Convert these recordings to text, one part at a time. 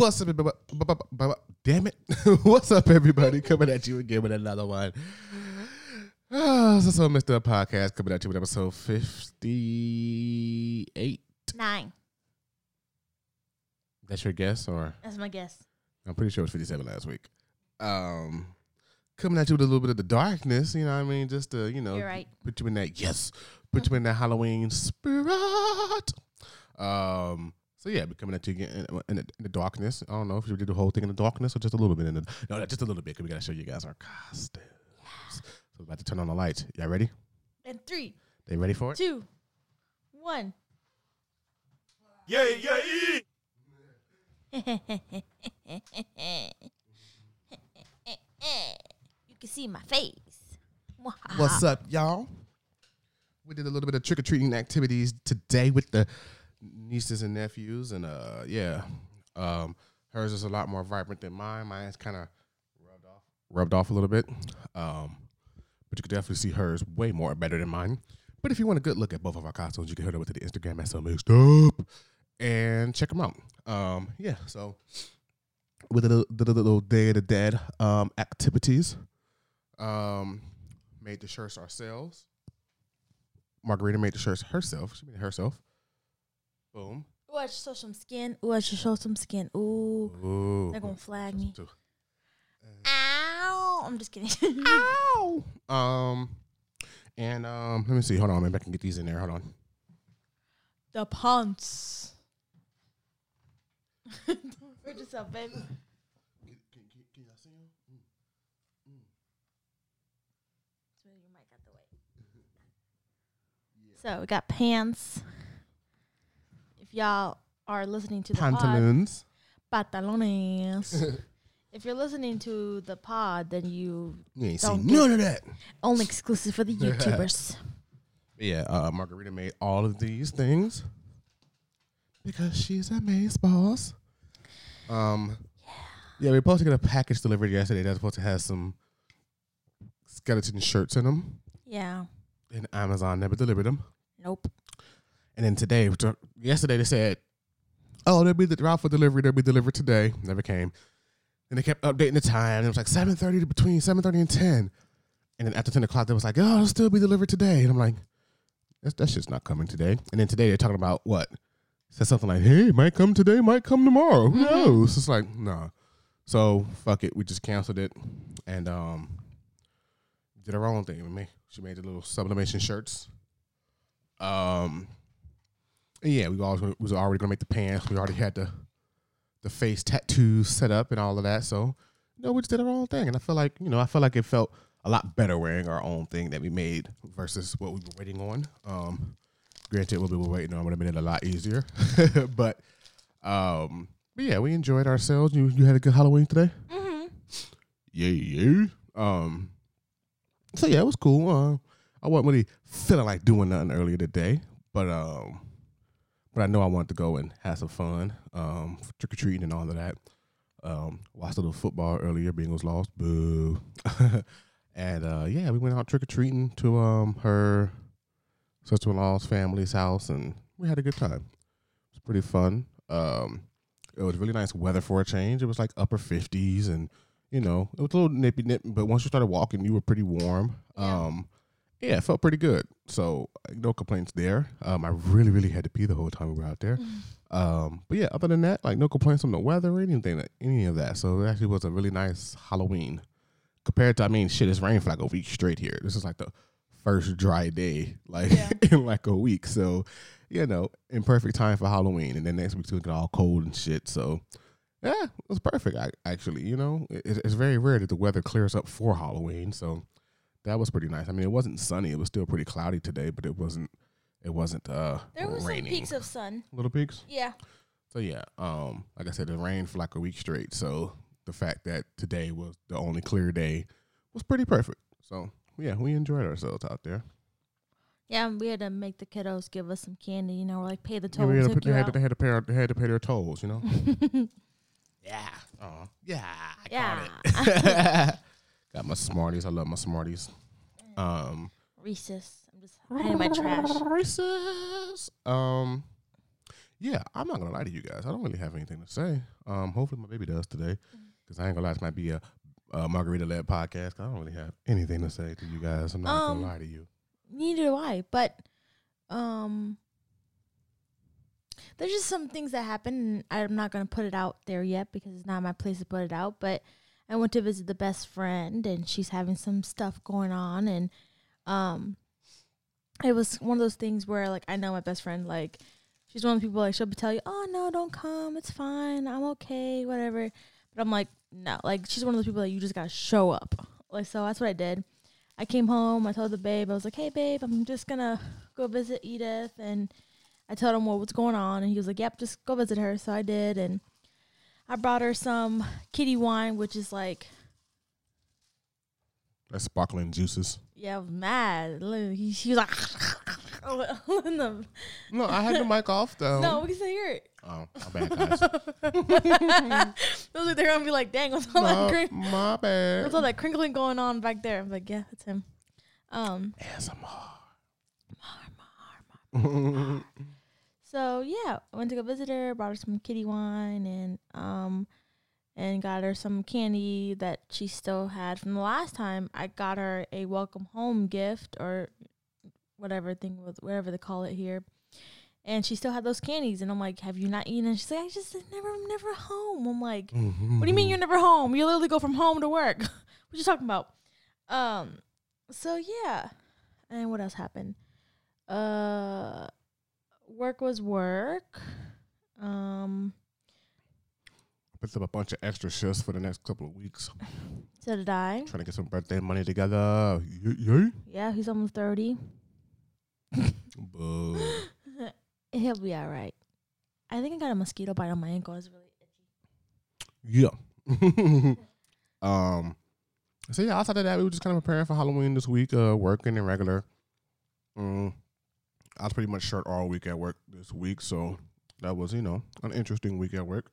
What's up, everybody? Damn it! What's up, everybody? Coming at you again with another one. Ah, this is so Mr. Podcast coming at you with episode fifty-eight. Nine. That's your guess, or That's my guess. I'm pretty sure it was fifty-seven last week. Um, coming at you with a little bit of the darkness. You know, what I mean, just to you know, You're right. put you in that yes, put you in that Halloween spirit. Um, so yeah, be coming at you again in, in, the, in the darkness. I don't know if you did the whole thing in the darkness or just a little bit in the no, just a little bit because we gotta show you guys our costumes. So we're about to turn on the lights. Y'all ready? And three, They ready for it? two, one. Yeah, yeah. you can see my face. What's up, y'all? We did a little bit of trick or treating activities today with the nieces and nephews, and uh, yeah, um, hers is a lot more vibrant than mine. Mine's kind of rubbed off, rubbed off a little bit, um, but you could definitely see hers way more better than mine. But if you want a good look at both of our costumes, you can head over to the Instagram at so mixed up and check them out. Um, yeah, so with the little, the little Day of the Dead um, activities. Um, made the shirts ourselves. Margarita made the shirts herself. She made it herself. Boom. Ooh, I should show some skin. Ooh, I should show some skin. Ooh, Ooh. they're gonna flag me. Too. Ow! I'm just kidding. Ow. Um, and um, let me see. Hold on, maybe I can get these in there. Hold on. the pants. Hurt yourself, baby. Smooth your mic out the way. So we got pants. If y'all are listening to the pod, Pantaloons. pantalones. if you're listening to the pod, then you You ain't Don't seen get- none of that. only exclusive for the YouTubers. Yeah, uh, Margarita made all of these things because she's a maze boss. Um, yeah, we were supposed to get a package delivered yesterday that's supposed to have some skeleton shirts in them, yeah. and Amazon never delivered them. Nope. And then today, yesterday they said, "Oh, they'll be the out for delivery. They'll be delivered today." Never came. And they kept updating the time. It was like seven thirty to between seven thirty and ten. And then after ten o'clock, they was like, "Oh, it'll still be delivered today." And I'm like, "That's that shit's not coming today." And then today they're talking about what? Said something like, "Hey, might come today, might come tomorrow. Who Mhm. knows?" It's like, nah. So fuck it. We just canceled it, and um, did our own thing. with me. she made the little sublimation shirts. Um, yeah, we always was already gonna make the pants. We already had the the face tattoos set up and all of that. So you know, we just did our own thing, and I feel like you know, I feel like it felt a lot better wearing our own thing that we made versus what we were waiting on. Um, granted, what we were waiting on would have been a lot easier, but um, but yeah, we enjoyed ourselves. You you had a good Halloween today. Mm-hmm. Yeah, yeah. Um, so yeah, it was cool. Uh, I wasn't really feeling like doing nothing earlier today, but um, but I know I wanted to go and have some fun, um, trick or treating and all of that. Um, watched a little football earlier. Bengals lost, boo. and uh, yeah, we went out trick or treating to um her sister in law's family's house, and we had a good time. It was pretty fun. Um, It was really nice weather for a change. It was like upper fifties, and you know, it was a little nippy nip. But once you started walking, you were pretty warm. Yeah. Um, yeah, it felt pretty good. So uh, no complaints there. Um, I really, really had to pee the whole time we were out there. Um, but yeah, other than that, like no complaints on the weather or anything, any of that. So it actually was a really nice Halloween. Compared to, I mean, shit, it's rained for like a week straight here. This is like the first dry day, like Yeah. in like a week. So, you know, in perfect time for Halloween. And then next week's gonna get all cold and shit. So, yeah, it was perfect. I, actually, you know, it, it's very rare that the weather clears up for Halloween. So that was pretty nice. I mean, it wasn't sunny. It was still pretty cloudy today, but it wasn't. It wasn't uh There were some raining. peaks of sun. little peaks. Yeah. So yeah, um, like I said, it rained for like a week straight. So the fact that today was the only clear day was pretty perfect. So yeah, we enjoyed ourselves out there. Yeah, and we had to make the kiddos give us some candy. You know, we're like pay the tolls. Yeah, toll. we had to they, had to, they had to pay our, they had to pay their tolls, you know. yeah, uh, yeah, I Yeah. got my Smarties. I love my Smarties. Um, Reese's. I'm just hiding my trash. Reese's. Um, yeah, I'm not gonna lie to you guys. I don't really have anything to say. Um, hopefully my baby does today, because I ain't gonna lie. This might be a, a margarita led podcast. I don't really have anything to say to you guys. I'm not Um, gonna lie to you. Neither do I. But um there's just some things that happen and I'm not gonna put it out there yet because it's not my place to put it out. But I went to visit the best friend and she's having some stuff going on and um it was one of those things where like I know my best friend like she's one of the people like she'll tell you, Oh no, don't come, it's fine, I'm okay, whatever. But I'm like, no, like she's one of those people that you just gotta show up. Like so that's what I did. I came home. I told the babe, I was like, "Hey, babe, I'm just gonna go visit Edith." And I told him what was going on, and he was like, "Yep, just go visit her." So I did, and I brought her some kitty wine, which is like, That's sparkling juices. yeah, I was mad. She was like, the- No, I had the mic off though. no, we can still hear it. Oh, my bad, guys. Was like, they're gonna be like, "Dang, what's all that, my, crin- my bad. what's all that crinkling going on back there?" I'm like, "Yeah, it's him." Um, ASMR. So yeah, I went to go visit her, brought her some kitty wine and um and got her some candy that she still had from the last time. I got her a welcome home gift or whatever thing was whatever they call it here. And she still had those candies and I'm like, Have you not eaten? And she's like, I just never I'm never home. I'm like, What do you mean you're never home? You literally go from home to work. what you talking about? Um so yeah. And what else happened? Uh work was work. Um, Picked up a bunch of extra shifts for the next couple of weeks. so did I. Trying to get some birthday money together. Yay. Yeah, he's almost thirty. Boo. He'll be all right. I think I got a mosquito bite on my ankle. It's really itchy. Yeah. um. So yeah, outside of that, we were just kind of preparing for Halloween this week, uh, working and regular. Um, I was pretty much short all week at work this week, so that was you know an interesting week at work.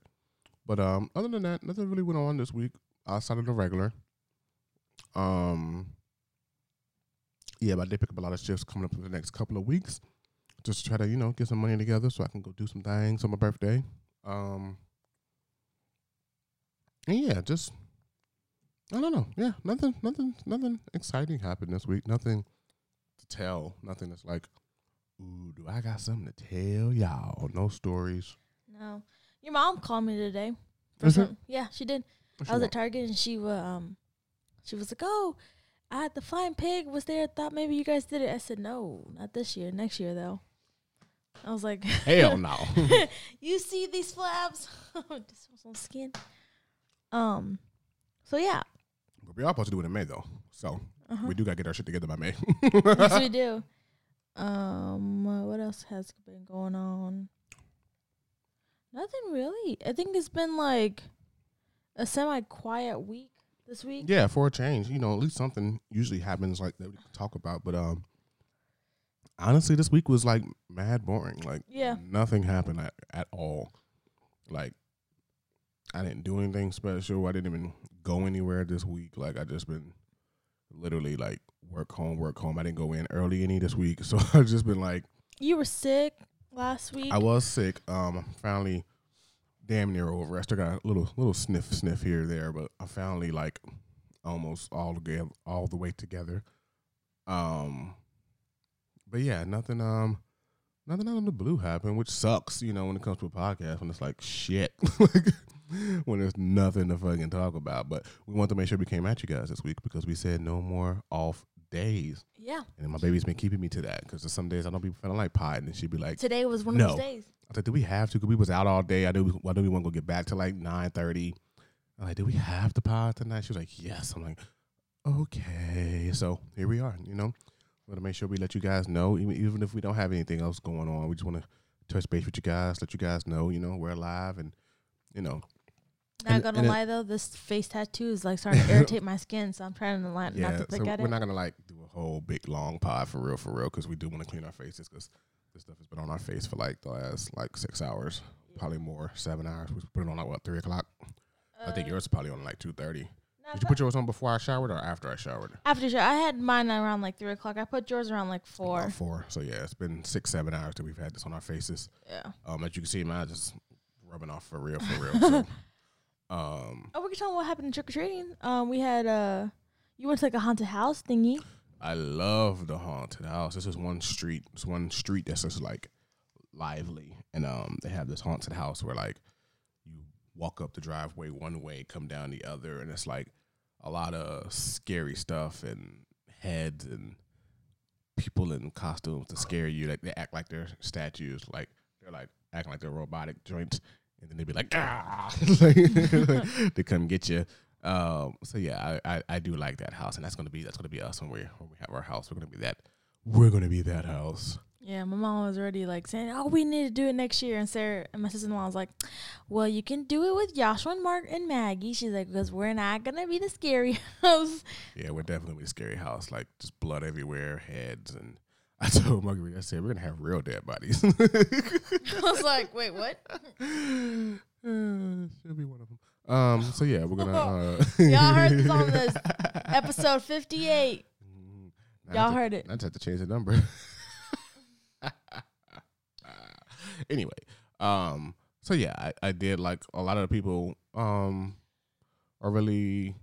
But um, other than that, nothing really went on this week outside of the regular. Um. Yeah, but I did pick up a lot of shifts coming up for the next couple of weeks, just try to you know get some money together so I can go do some things on my birthday. Um. And yeah, just I don't know. Yeah, nothing, nothing, nothing exciting happened this week. Nothing to tell. Nothing that's like, ooh, do I got something to tell y'all? No stories. no. Your mom called me today. For it? some, yeah, she did. What I you was at? Target and she was um, she was like, "Oh, I had the flying pig was there. Thought maybe you guys did it." I said, "No, not this year. Next year though." I was like, Hell no. you see these flaps? this was on skin. Um, so yeah, but we are supposed to do it in May though, so uh-huh. we do gotta get our shit together by May. yes we do. Um, what else has been going on? Nothing really. I think it's been like a semi-quiet week this week. yeah, for a change, you know, at least something usually happens like that we can talk about. But um, honestly, this week was like mad boring. Like Yeah. nothing happened at, at all. Like I didn't do anything special. I didn't even go anywhere this week. Like I just been literally like work home, work home. I didn't go in early any this week, so I've just been like You were sick last week. I was sick. Um, finally damn near over. I still got a little little sniff sniff here or there, but I finally like almost all together all the way together. Um but yeah, nothing um nothing out of the blue happened, which sucks, you know, when it comes to a podcast when it's like shit. like when there's nothing to fucking talk about. But we want to make sure we came at you guys this week because we said no more off days. Yeah. And my baby's been keeping me to that because some days I don't be feeling like pie, and she'd be like, Today was one No. of those days. I said, do we have to? Because we was out all day. I knew we, I knew we weren't gonna get back to like nine thirty. I'm like, do we have to pod tonight? She was like, yes. I'm like, okay. So here we are. You know, we're gonna make sure we let you guys know, even even if we don't have anything else going on. We just want to touch base with you guys, let you guys know, you know, we're alive, and you know, Not And- gonna and it- lie though, this face tattoo is like starting to irritate my skin, so I'm trying to like yeah. not to So look at we're it. not gonna like do a whole big long pod for real, for real, because we do want to clean our faces because this stuff has been on our face for like the last like six hours, probably more, seven hours. We put it on like what three o'clock. I think Uh, yours is probably on like two thirty. Did you put yours on before I showered or after I showered? after sure, I had mine around like three o'clock. I put yours around like four. About four. So yeah, it's been six, seven hours that we've had this on our faces. Yeah. Um, as you can see, mine just rubbing off for real, for real. so, um, Oh, we can tell what happened in trick or treating. Um, we had uh, you went to like a haunted house thingy. I love the haunted house. This is one street. It's one street that's just like lively, and um, they have this haunted house where like you walk up the driveway one way, come down the other, and it's like a lot of scary stuff and heads and people in costumes to scare you. Like they act like they're statues, like they're like acting like they're robotic joints, and then they'd be like, ah, they come get you. Um, so yeah, I, I, I do like that house, and that's gonna be that's gonna be us when we when we have our house. We're gonna be that. We're gonna be that house. Yeah, my mom was already like saying, "Oh, we need to do it next year." And Sarah and my sister-in-law was like, "Well, you can do it with Joshua and Mark and Maggie." She's like, "Because we're not gonna be the scary house." Yeah, we're definitely the scary house. Like just blood everywhere, heads, and I told Marguerite, I said we're gonna have real dead bodies. I was like, "Wait, what?" Uh, She'll be one of them. Um. So yeah, we're gonna. Uh, Y'all heard this on this Episode fifty-eight. Mm, Y'all to- heard it. I just have to change the number. anyway, um, so yeah, I, I did like a lot of the people um are really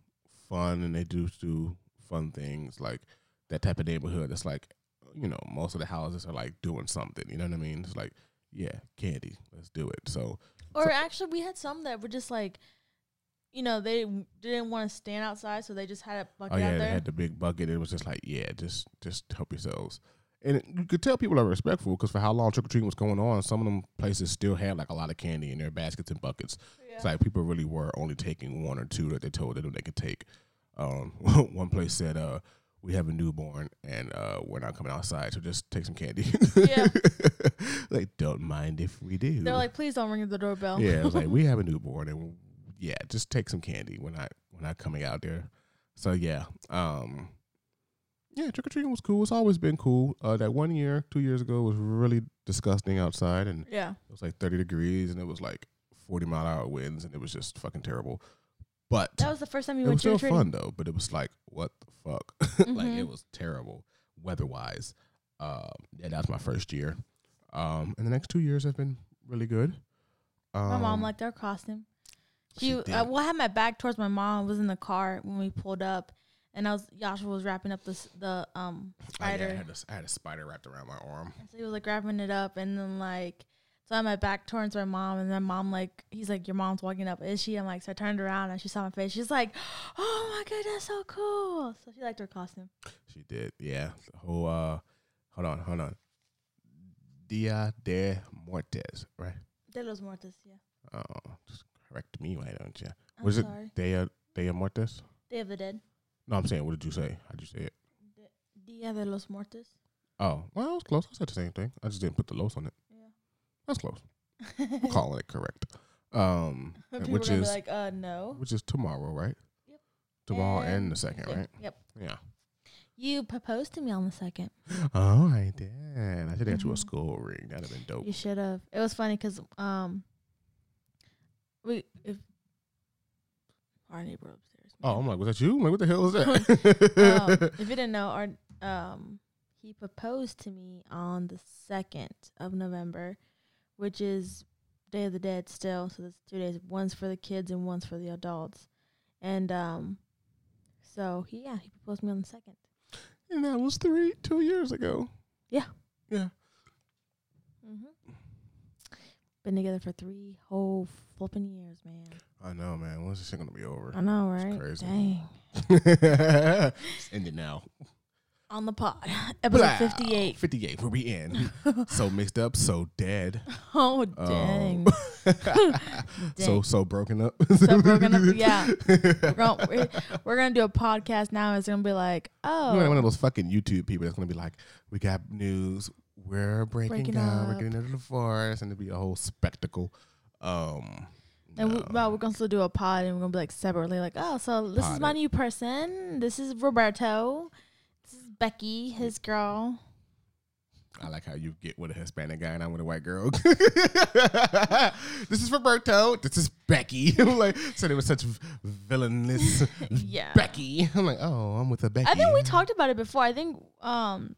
fun and they do do fun things like that type of neighborhood. It's like you know most of the houses are like doing something. You know what I mean? It's like yeah, candy, let's do it. So Or actually, we had some that were just like, you know, they didn't want to stand outside, so they just had a bucket oh yeah, out they had the big bucket. It was just like yeah, just just help yourselves. And you could tell people are respectful because for how long trick or treating was going on, some of them places still had like a lot of candy in their baskets and buckets. Yeah. It's like people really were only taking one or two that they told them they could take. Um, one place said, uh, "We have a newborn and uh, we're not coming outside, so just take some candy." Yeah. like don't mind if we do. They're like, please don't ring the doorbell. yeah, it was like we have a newborn and yeah, just take some candy. We're not we're not coming out there. So yeah, um, yeah, trick or treating was cool. It's always been cool. Uh, that one year, two years ago, was really disgusting outside, and yeah. it was like 30 degrees and it was like 40 mile hour winds and it was just fucking terrible. But That was the first time you it went was trick or still treating. fun though. But it was like, what the fuck? like Mhm. it was terrible weather wise. Um, yeah, that was my first year. Um, and the next two years have been really good. Um, My mom liked our costume. She, she uh, well, I had my back towards my mom. Was in the car when we pulled up, and I was Joshua was wrapping up this the um oh, yeah, spider. I, had a, I had a spider wrapped around my arm. And so he was like wrapping it up, and then like, so I had my back towards my mom, and then mom like, he's like, your mom's walking up, is she? I'm like, so I turned around and she saw my face. She's like, oh my god, that's so cool. So she liked her costume. She did, yeah. The whole uh, hold on, hold on. Dia de Muertes, right? De los Muertos, yeah. Oh, just correct me, why don't you? I'm Was it sorry. Dia Dia Muertes? Day of the Dead. No, I'm saying, what did you say? How'd you say it? Dia de los Muertos. Oh, well, it was close. I said the same thing. I just didn't put the los on it. Yeah. That's close. I'm calling it correct. Um, which is like, uh, no. which is tomorrow, right? Yep. Tomorrow and, the second, yeah, right? Yep. Yeah. You proposed to me on the second. Oh, I did. I should have got you a Mhm. school ring. That'd have been dope. You should have. It was funny because um, we if our neighbor. Oh. I'm like, was that you? I'm like, what the hell was um, that? if you didn't know, our um, he proposed to me on the second of November, which is Day of the Dead still, so there's two days. One's for the kids and one's for the adults. And um, so he yeah he proposed to me on the second. And that was three, two years ago. Yeah. Yeah. Mm-hmm. Been together for three whole flipping years, man. I know, man. When's this shit gonna be over? I know, It's right? crazy. Dang. it's ended now. On the pod, episode Blah. fifty-eight. 58. Where we in? so mixed up, so dead. Oh Um, dang! so so broken up. So broken up. Yeah, we're gonna we're, we're gonna do a podcast now. It's gonna be like, You're oh, one of those fucking YouTube people that's gonna be like, we got news, we're breaking, Breaking down, we're getting into the forest, and it'll be a whole spectacle. Um, and we, well, we're gonna still do a pod, and we're gonna be like separately, like, oh, so this is my new person. This is Roberto. This is Becky, his girl. I like how you get with a Hispanic guy and I'm with a white girl. this is Roberto. This is Becky. like, so they were such villainous Yeah. Becky. I'm like, oh, I'm with a Becky. I think we talked about it before. I think um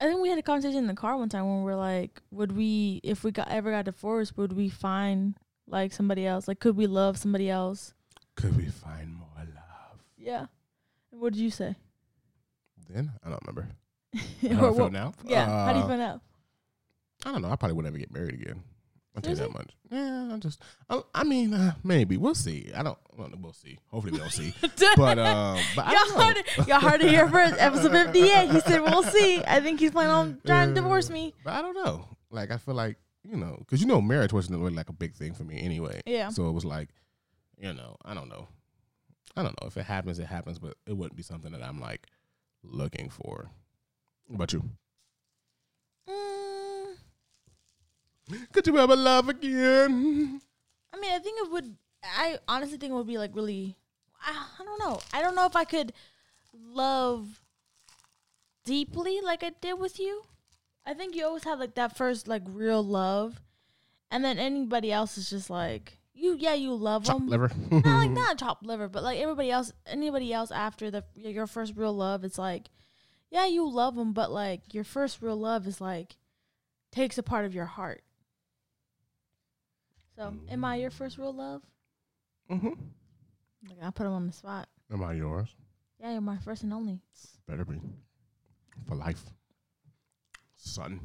I think we had a conversation in the car one time when we were like, would we if we got ever got divorced, would we find like somebody else? Like could we love somebody else? Could we find more love? Yeah. And what did you say? Then I don't remember. Or How I feel now? yeah. How do you Uh, feel now? I don't know. I probably would never get married again. I'll tell you that much. Yeah, I just. I, I mean, uh, maybe we'll see. I don't. Well, we'll see. Hopefully, we don't see. But um, but y'all heard it. Y'all heard it here first. Episode fifty eight. He said, "We'll see." I think he's planning on trying to divorce me. But I don't know. Like I feel like you know, because you know, marriage wasn't really like a big thing for me anyway. Yeah. So it was like, you know, I don't know. I don't know if it happens, it happens, but it wouldn't be something that I'm like looking for. What about you? Mm, Could you ever love again? I mean, I think it would. I honestly think it would be like really. I, I don't know. I don't know if I could love deeply like I did with you. I think you always have like that first like real love, and then anybody else is just like you. Yeah, you love Chop them. liver. Not like not chopped liver, but like everybody else, anybody else after the your first real love, it's like, yeah, you love them, but like your first real love is like takes a part of your heart. So, am I your first real love? mm-hmm. Like I put him on the spot. Am I yours? Yeah, you're my first and only. Better be for life, son.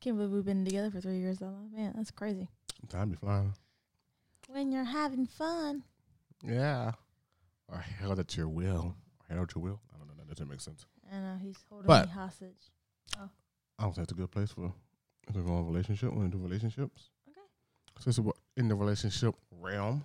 Can't believe we've been together for three years though. Man, that's crazy. Time be flying. When you're having fun. Yeah. Or held at your will. Or held at your will. I don't know. That doesn't make sense. And uh, he's holding But- me hostage. Oh. I don't think that's a good place for to go in a relationship. Want to do relationships? Okay. So this is what in the relationship realm.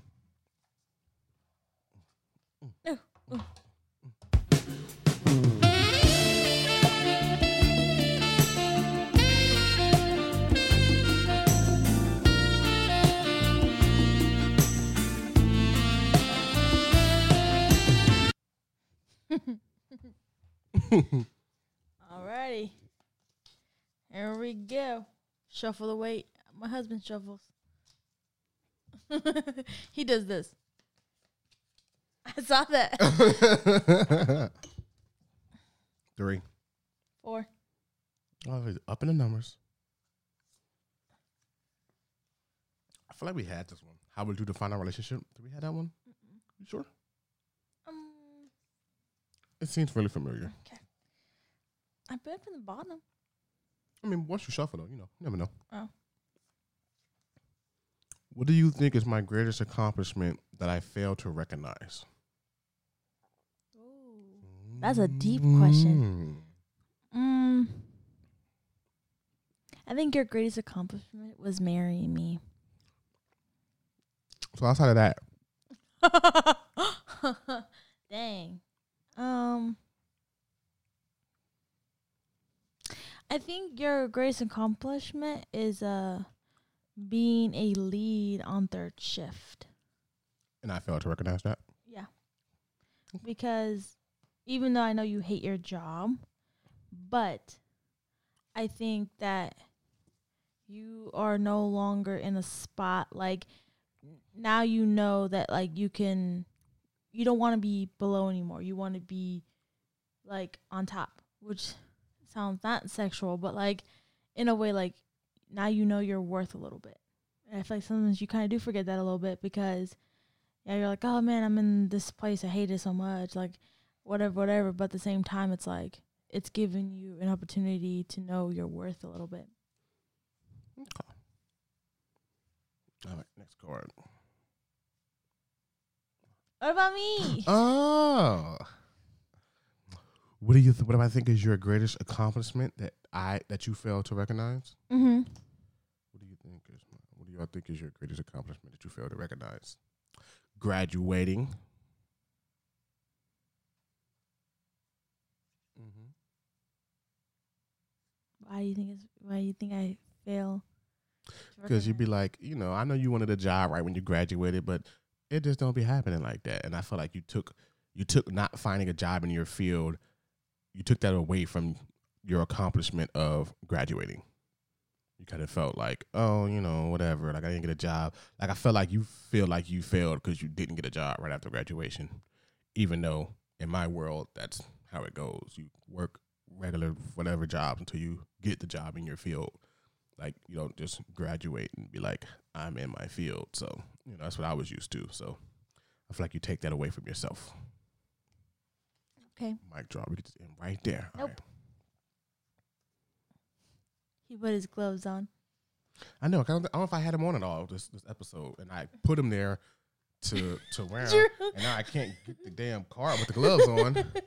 Alrighty. Here we go. Shuffle the weight. My husband shuffles. he does this. I saw that. Three. Four. Oh, he's up in the numbers. I feel like we had this one. How would you define our relationship? Did we have that one? You sure? It seems really familiar. okay. I bet from the bottom. I mean, once you shuffle, though, you know, you never know. Oh. What do you think is my greatest accomplishment that I fail to recognize? That's a deep question. Mm. Mm. I think your greatest accomplishment was marrying me. So outside of that, Dang. Um I think your greatest accomplishment is uh being a lead on third shift. and I failed to recognize that. Yeah. Because even though I know you hate your job, but I think that you are no longer in a spot like now you know that like you can you don't want to be below anymore. You want to be like on top, which sounds not sexual, but like in a way like now you know your worth a little bit. And I feel like sometimes you kind of do forget that a little bit because yeah, you're like, oh man, I'm in this place, I hate it so much, like whatever, whatever. But at the same time, it's like it's giving you an opportunity to know your worth a little bit. Okay. All right, next card. What about me? Oh. What do you th- what do I think is your greatest accomplishment that I that you failed to recognize? mm-hmm. What do you think is what do y'all think is your greatest accomplishment that you failed to recognize? Graduating. Mm-hmm. Why do you think it's why do you think I fail? Because you'd be like, you know, I know you wanted a job right when you graduated, but it just don't be happening like that. And I feel like you took you took not finding a job in your field, you took that away from your accomplishment of graduating. You kind of felt like, oh, you know, whatever. Like I didn't get a job. Like I felt like you feel like you failed because you didn't get a job right after graduation, even though in my world that's how it goes. You work regular whatever jobs until you get the job in your field. Like you don't just graduate and be like, I'm in my field. So you know that's what I was used to. So I feel like you take that away from yourself. okay. Mic drop. We could just end right there. Nope. right. He put his gloves on. I know. I don't, I don't know if I had him on at all this this episode, and I put him there to to wear, 'em, True. and now I can't get the damn card with the gloves on.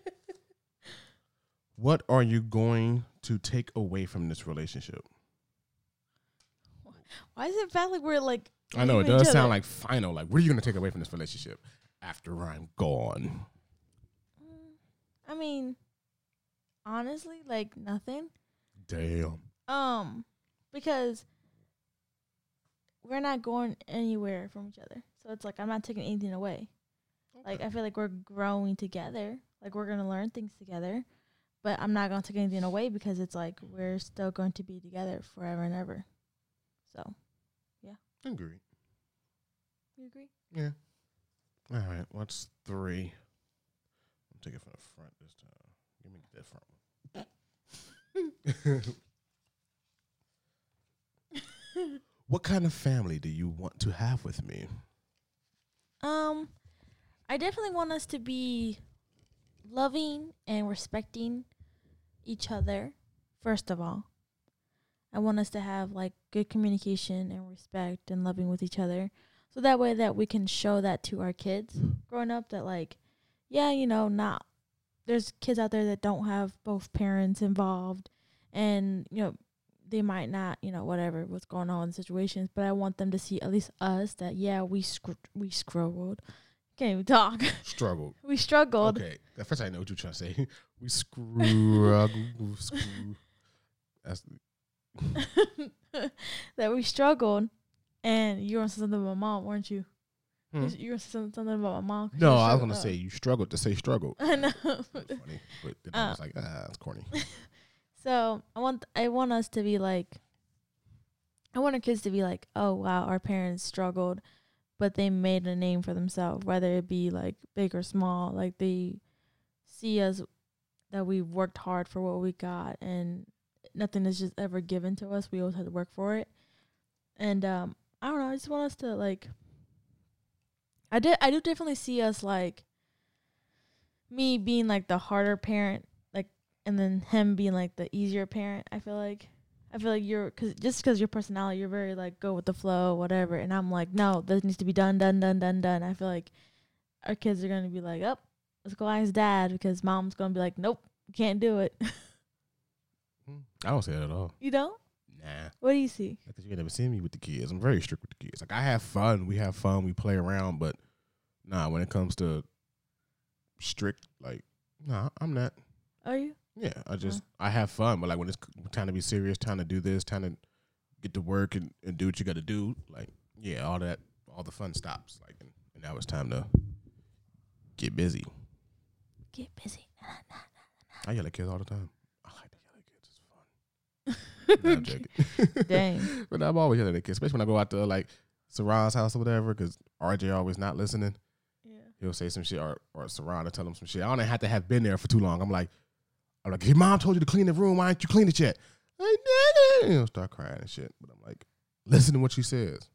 What are you going to take away from this relationship? Why is it felt like we're like? I know it does sound like final. Like, what are you going to take away from this relationship after I'm gone? I mean, honestly, like nothing. Damn. Um, because we're not going anywhere from each other, so it's like I'm not taking anything away. Like I feel like we're growing together. Like we're gonna learn things together, but I'm not gonna take anything away because it's like we're still going to be together forever and ever. So yeah. Agree. you agree? Yeah. All right. What's three? I'm taking from the front this time. Give me that front one. what kind of family do you want to have with me? Um, I definitely want us to be loving and respecting each other. First of all, I want us to have like good communication and respect and loving with each other, so that way that we can show that to our kids growing up. That like, yeah, you know, not there's kids out there that don't have both parents involved, and you know they might not, you know, whatever what's going on in situations. But I want them to see at least us that yeah, we scr- we struggled. Can't even talk. Struggled. we struggled. Okay. At first, I know what you're trying to say. We struggled. screw. That's that we struggled, and you were gonna something about my mom, weren't you? Hmm? You were gonna something about my mom. No, I was gonna say you struggled to say struggled. I know. Funny, but then I Uh. was like, ah, it's corny. So I want I want us to be like I want our kids to be like, oh wow, our parents struggled, but they made a name for themselves, whether it be like big or small. Like they see us that we worked hard for what we got and nothing is just ever given to us. We always have to work for it. And um I don't know, I just want us to like I did I do definitely see us like me being like the harder parent like, and then him being like the easier parent. I feel like I feel like you're cause just because your personality, you're very like go with the flow, whatever. And I'm like, no, this needs to be done, done, done, done, done. I feel like our kids are gonna be like, up, let's go ask dad because mom's gonna be like, nope, can't do it. I don't say that at all. you don't? Nah. What do you see? Because you never seen me with the kids. I'm very strict with the kids. Like I have fun. We have fun. We play around. But nah, when it comes to strict, like nah, I'm not. Are you? Yeah, I just uh-huh. I have fun. But like when it's time to be serious, time to do this, time to get to work and, and do what you got to do. Like yeah, all that, all the fun stops. Like and, and now it's time to get busy. Get busy. I yell at kids all the time. I like to yell at kids. It's fun. Nah, I'm joking. Dang. but I'm always yelling at kids, especially when I go out to like Saran's house or whatever, because RJ always not listening. Yeah. He'll say some shit, or or Saran will tell him some shit. I don't have to have been there for too long. I'm like, I'm like, your mom told you to clean the room. Why ain't you clean it yet? I did you know, start crying and shit. But I'm like, listen to what she says.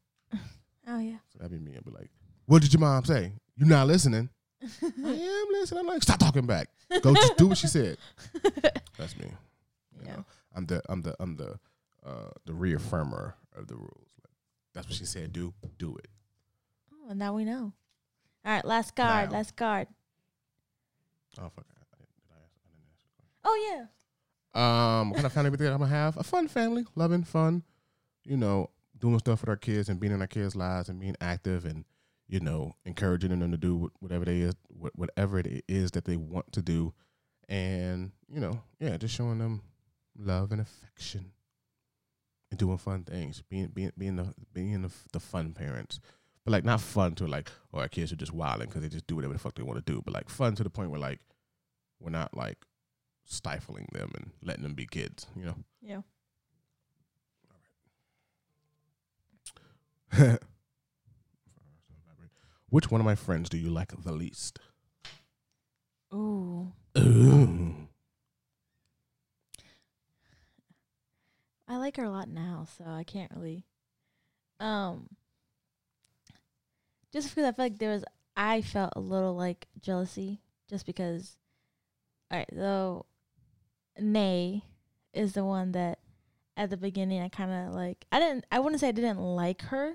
Oh yeah. So that'd be me. I'd be like, what did your mom say? You're not listening. I am listening. I'm like, stop talking back. Go just do what she said. That's me. You Yeah. know, I'm the I'm the I'm the uh the reaffirmer of the rules. Like, that's what she said. Do do it. Oh, and now we know. All right, last card. Now. Last card. Oh fuck. I, didn't, did I ask, I didn't ask. Oh yeah. Um, what kind of family think I'm gonna have? A fun family, loving, fun. You know, doing stuff with our kids and being in our kids' lives and being active and you know encouraging them to do whatever they is, whatever it is that they want to do, and you know, yeah, just showing them love and affection and doing fun things, being being being the being the, the fun parents. But like not fun to like, oh, our kids are just wilding because they just do whatever the fuck they want to do. But like fun to the point where like we're not like stifling them and letting them be kids, you know. Yeah. Which one of my friends do you like the least? Ooh. Ooh. I like her a lot now, so I can't really. Um. Just because I feel like there was, I felt a little like jealousy, just because. All right, so, Nay is the one that, at the beginning, I kind of like. I didn't. I wouldn't say I didn't like her.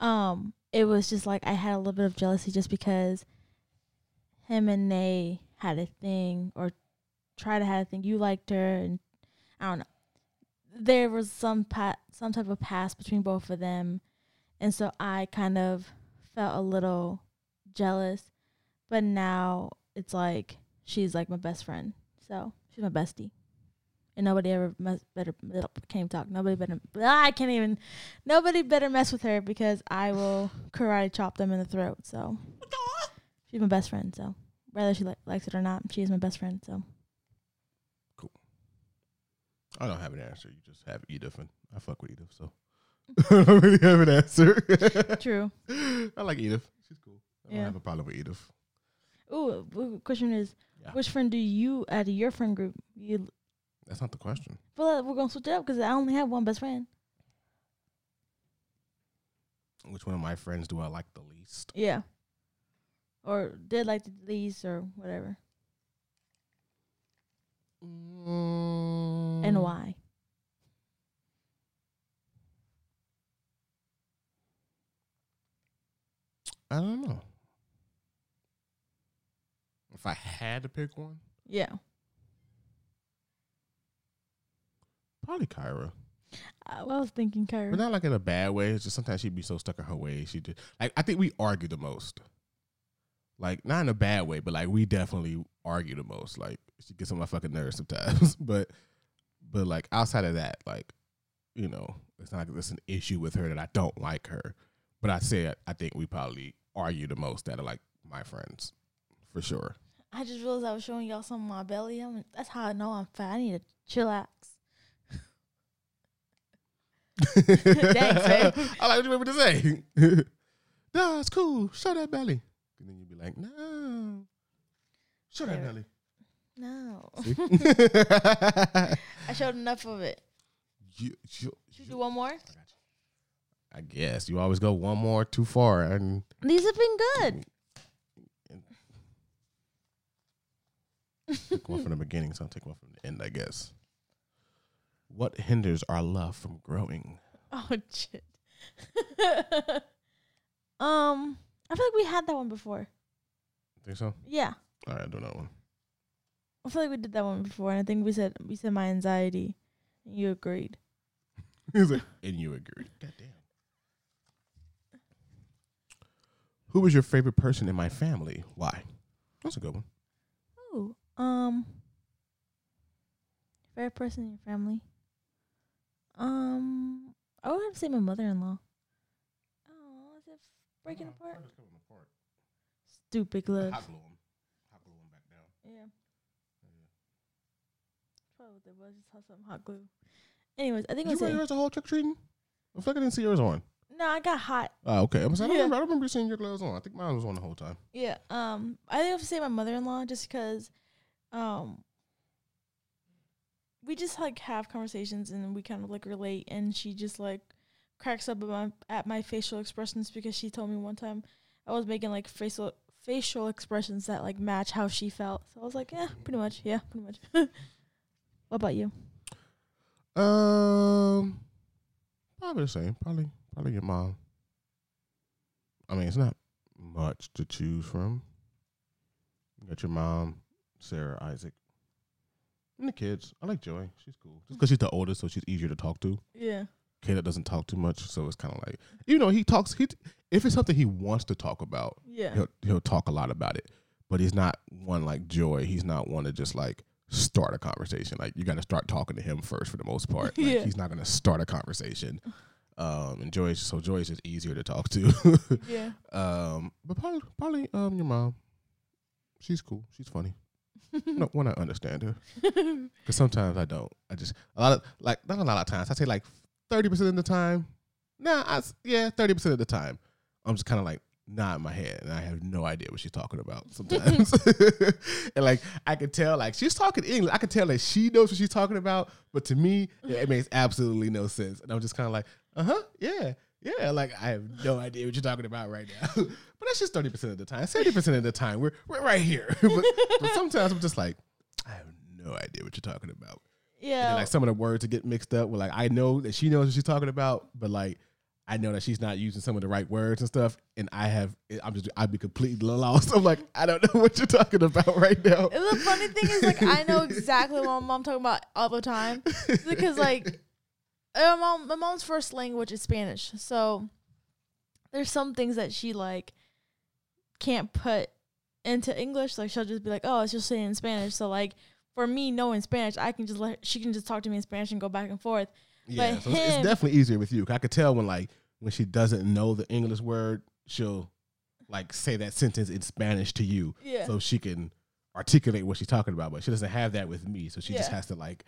Um, it was just like I had a little bit of jealousy just because. Him and Nay had a thing, or tried to have a thing. You liked her, and I don't know there was some pa- some type of past between both of them, and so I kind of felt a little jealous. But now it's like she's like my best friend, so she's my bestie, and nobody ever mess better can't talk. Nobody better ah, I can't even. Nobody better mess with her because I will karate chop them in the throat. So she's my best friend. So whether she li- likes it or not, she is my best friend. So I don't have an answer. You just have Edith, and I fuck with Edith, so I don't really have an answer. true. I like Edith. She's cool. I don't Yeah. have a problem with Edith. Ooh, w- question is, Yeah. which friend do you add to your friend group? You, That's not the question. well, we're gonna switch it up because I only have one best friend. Which one of my friends do I like the least? Yeah, or did like the least or whatever, Mm. And mm. why? I don't know. If I had to pick one, Yeah, probably Kyra. I, I was thinking Kyra. But not like in a bad way. It's just sometimes she'd be so stuck in her ways. She did like I think we argue the most. Like not in a bad way, but like we definitely argue the most. Like she gets on my fucking nerves sometimes. but but like outside of that, like you know, it's not like there's an issue with her that I don't like her. But I say I think we probably argue the most out of like my friends, for sure. I just realized I was showing y'all some of my belly. I'm, that's how I know I'm fat. I need to chillax. babe. I like what you want me to say. no, it's cool. Show that belly. And then you'd be like, no. Show that belly. No, I showed enough of it. you, you, Should we do one more? I guess you always go one more too far, and These have been good. take one from the beginning, so I'll take one from the end, I guess. What hinders our love from growing? Oh shit. um, I feel like we had that one before. Think so? Yeah, All right, do another one. I feel like we did that one before, and I think we said we said my anxiety, and you agreed. He's like, and you agreed. God damn. Who is your favorite person in my family? Why? That's a good one. Ooh, um, favorite person in your family. Um, I would have to say my mother-in-law. Oh, is it breaking apart? Stupid gloves. Hot glue 'em. Hot glue 'em back down. Yeah. What that was. Just saw some hot glue. Anyways, I think Did it you wear yours the whole trick or treating? I feel like I didn't see yours on. No, I got hot. Oh, okay. I, was, I, don't Yeah. remember, I don't remember seeing your gloves on. I think mine was on the whole time. Yeah. Um, I think I have to say my mother-in-law just because, um, we just like have conversations and we kind of like relate and she just like cracks up at my, at my facial expressions because she told me one time I was making like facial facial expressions that like match how she felt. So I was like, yeah, pretty much. Yeah, pretty much. what about you? Um, probably the same. Probably, probably your mom. I mean, it's not much to choose from. You got your mom, Sarah, Isaac, and the kids. I like Joy. She's cool. Just because she's the oldest, so she's easier to talk to. Yeah. Caleb doesn't talk too much, so it's kind of like you know he talks. He if it's something he wants to talk about, Yeah. he'll he'll talk a lot about it. But he's not one like Joy. He's not one to just like start a conversation. Like you got to start talking to him first for the most part. Like, Yeah. He's not going to start a conversation. Um, and Joy, is- so Joy is easier to talk to. Yeah. um, but probably probably um your mom. She's cool. She's funny. no, when I understand her, because sometimes I don't. I just a lot of like not a lot of times. I say like thirty percent of the time. Nah, I s yeah, thirty percent of the time. I'm just kind of like nod my head, and I have no idea what she's talking about sometimes. and like I could tell, like she's talking English. I could tell that she knows what she's talking about, but to me, it makes absolutely no sense. And I'm just kind of like, uh huh, yeah, yeah. Like I have no idea what you're talking about right now. but that's just thirty percent of the time. Seventy percent of the time, we're we're right here. but, but sometimes I'm just like, I have no idea what you're talking about. Yeah. like some of the words that get mixed up. Where like I know that she knows what she's talking about, but like I know that she's not using some of the right words and stuff, and I have I'm just I'd be completely lost. I'm like I don't know what you're talking about right now. And the funny thing is, like, I know exactly what my mom talking about all the time because, like, uh, my mom, my mom's first language is Spanish, so there's some things that she like can't put into English. Like, she'll just be like, "Oh, it's just saying in Spanish." So, like, for me knowing Spanish, I can just let she can just talk to me in Spanish and go back and forth. Yeah, But so it's, it's definitely easier with you. I could tell when like when she doesn't know the English word, she'll like say that sentence in Spanish to you, Yeah. so she can articulate what she's talking about. But she doesn't have that with me, so she just has to like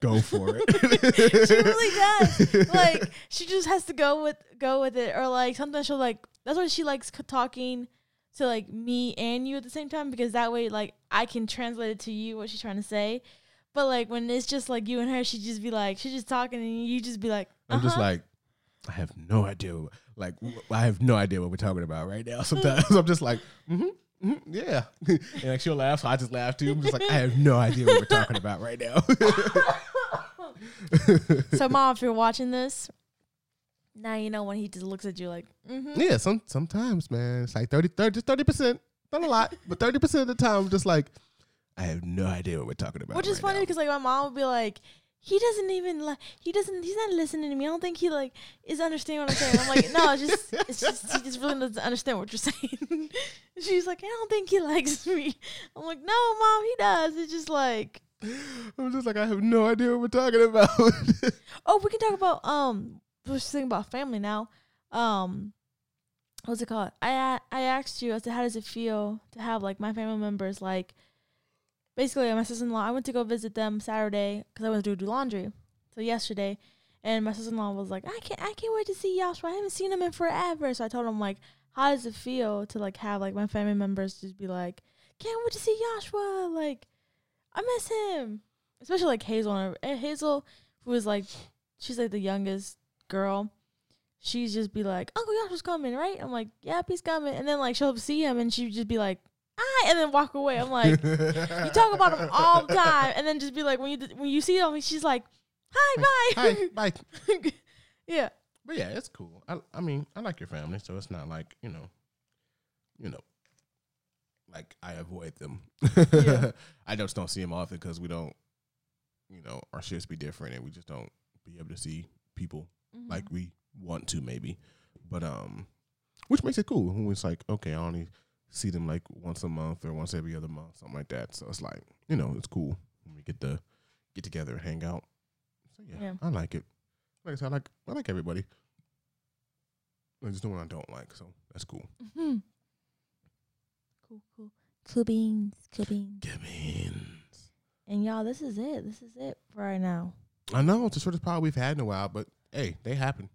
go for it. she really does. Like she just has to go with go with it, or like sometimes she'll like. That's why she likes c- talking to like me and you at the same time because that way like I can translate it to you what she's trying to say. But like when it's just like you and her, she just be like she's just talking and you just be like, I'm just "Uh-huh." like, I have no idea. what- Like, I have no idea what we're talking about right now. Sometimes I'm just like, mm-hmm, hmm yeah, and like she'll laugh, so I just laugh too. I'm just like, I have no idea what we're talking about right now. so mom, if you're watching this, now you know when he just looks at you like, mm-hmm. yeah, some sometimes, man, it's like 30, 30 just thirty percent, not a lot, but thirty percent of the time, I'm just like, I have no idea what we're talking about. Which is right funny because like my mom would be like, he doesn't even like he doesn't he's not listening to me. I don't think he like is understanding what I'm saying. I'm like, no, it's just it's just he just really doesn't understand what you're saying. She's like, I don't think he likes me. I'm like, no, mom, he does. It's just like, I'm just like, I have no idea what we're talking about. oh, we can talk about um, we're just thinking about family now. Um, what's it called? I I asked you, I said, how does it feel to have like my family members like, basically my sister in law. I went to go visit them Saturday because I went to do laundry. So yesterday, and my sister in law was like, I can't I can't wait to see Joshua. I haven't seen him in forever. So I told him like, how does it feel to like have like my family members just be like, can't wait to see Joshua. Like, I miss him. Especially like Hazel and Hazel, who is like, she's like the youngest girl. She's just be like, Uncle Joshua's coming, right? I'm like, Yep, he's coming. And then like she'll see him and she'd just be like, Hi, and then walk away. I'm like, you talk about them all the time, and then just be like, when you when you see them, she's like, "Hi, bye." Hi, bye. yeah, But yeah, it's cool. I I mean, I like your family, so it's not like, you know, you know, like I avoid them. Yeah. I just don't see them often because we don't, you know, our shifts be different and we just don't be able to see people Mm-hmm. like we want to maybe. But um which makes it cool when it's like, okay, I only see them like once a month or once every other month, something like that. So it's like, you know, it's cool when we get to get together and hang out. So yeah, Yeah. I like it. Like I said, I like I like everybody. There's no one I don't like, so that's cool. hmm cool, cool, cool beans, cool beans. Give me And y'all, this is it. This is it for right now. I know it's the shortest pod we've had in a while, but hey, they happen.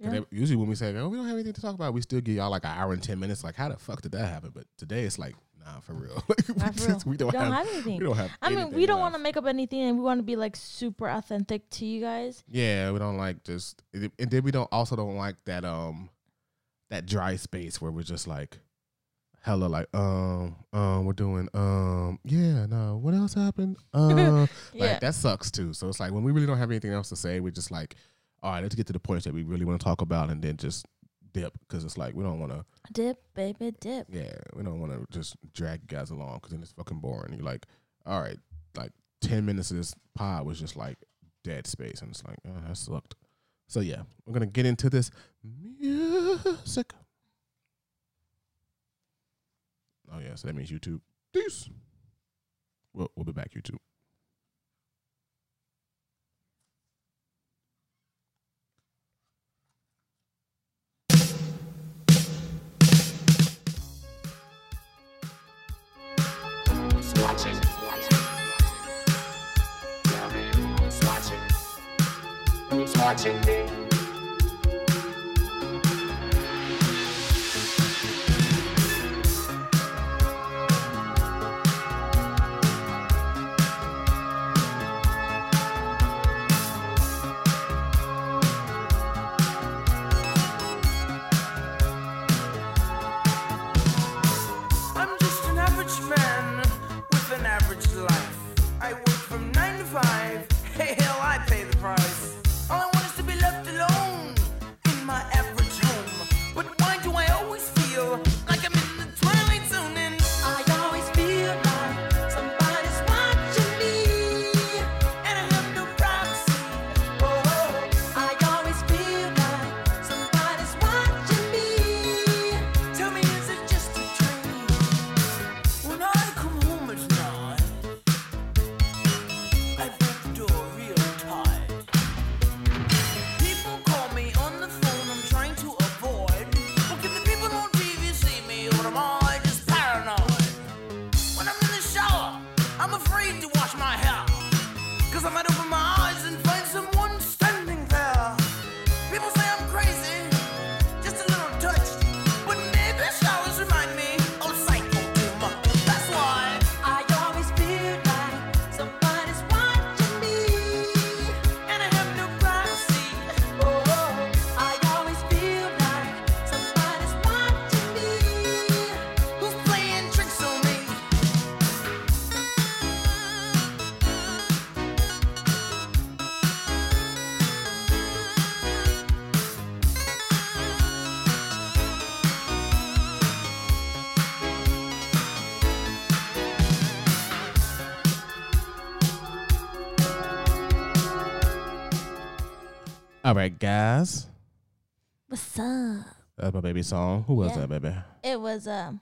Yeah. they- usually when we say, "Oh, we don't have anything to talk about," we still give y'all like an hour and ten minutes. Like, how the fuck did that happen? But today it's like, Nah, for real. Like, we, real. we don't, We don't have, have anything. We don't have. I mean, we don't want to make up anything, and we want to be like super authentic to you guys. Yeah, we don't like just, and then we don't also don't like that um that dry space where we're just like hella like um um we're doing um yeah no what else happened uh Yeah. like that sucks too. So it's like when we really don't have anything else to say, we're just like all right, let's get to the points that we really want to talk about, and then just dip because it's like we don't want to Dip, baby, dip. yeah we don't want to just drag you guys along because then it's fucking boring. You're like all right, like ten minutes of this pod was just like dead space, and it's like oh, that sucked. So yeah, we're gonna get into this music. Oh yeah, so that means YouTube. Peace. We'll we'll be back YouTube. Swatching me. Right, guys, What's up? that's my baby song. Who was Yeah. that, baby? It was um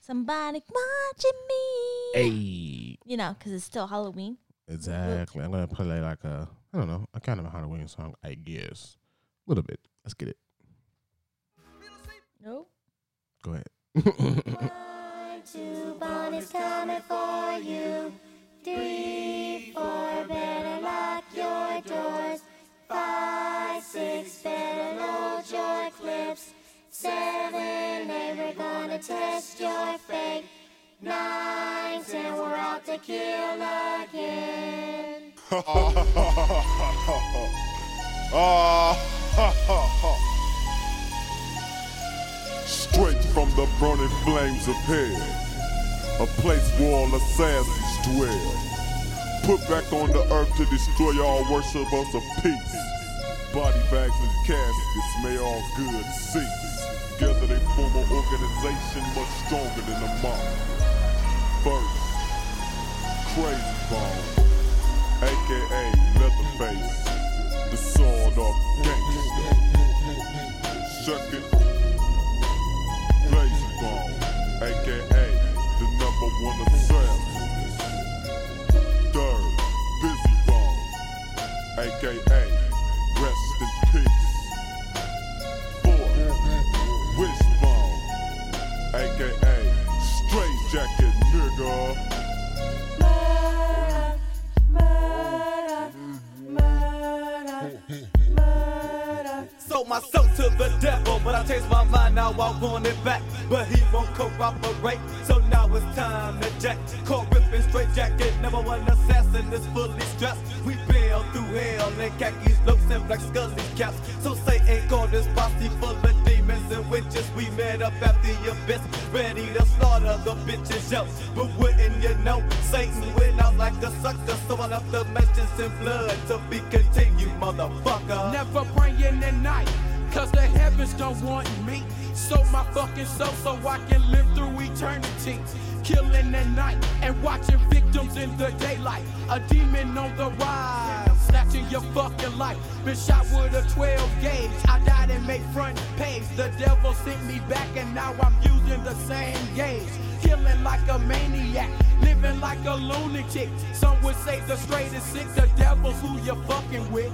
somebody watching me. Hey, You know, because it's still Halloween. exactly. I'm gonna play like a I don't know, a kind of a Halloween song, I guess, a little bit. Let's get it. No. Go ahead. Two bunnies coming for you. Three, Seven, eight, we're gonna test your faith. Nine, ten, we're out to kill again. Straight from the burning flames of hell, a place where all assassins dwell. Put back on the earth to destroy all worshipers of peace. Body bags and caskets may all good cease. Together they form an organization much stronger than the mob. First, Krayzie Bone, aka Leatherface, the sword of gangster. Second, Layzie Bone, aka the number one assassin. Third, Bizzy Bone, aka Nigga. Sold my soul to the devil, but I changed my mind. Now I want it back, but he won't cooperate. So now it's time to jack. Caught ripping straight jacket, never one assassin is fully strapped. We bail through hell in khakis, looks and black scully caps. So Satan called this posse full of demons and witches. We met up at the abyss, ready to slaughter the bitches out. But wouldn't you know, Satan went out like a sucker. So I left the mentions in blood to be continued, motherfucker. Never praying at night, cause the heavens don't want me. So my fucking soul so I can live through eternity. Killing at night and watching victims in the daylight. A demon on the rise, snatching your fucking life. Been shot with a 12 gauge. I died and made front page. The devil sent me back and now I'm using the same gauge. Killing like a maniac, living like a lunatic. Some would say the straightest six. The devil's who you're fucking with.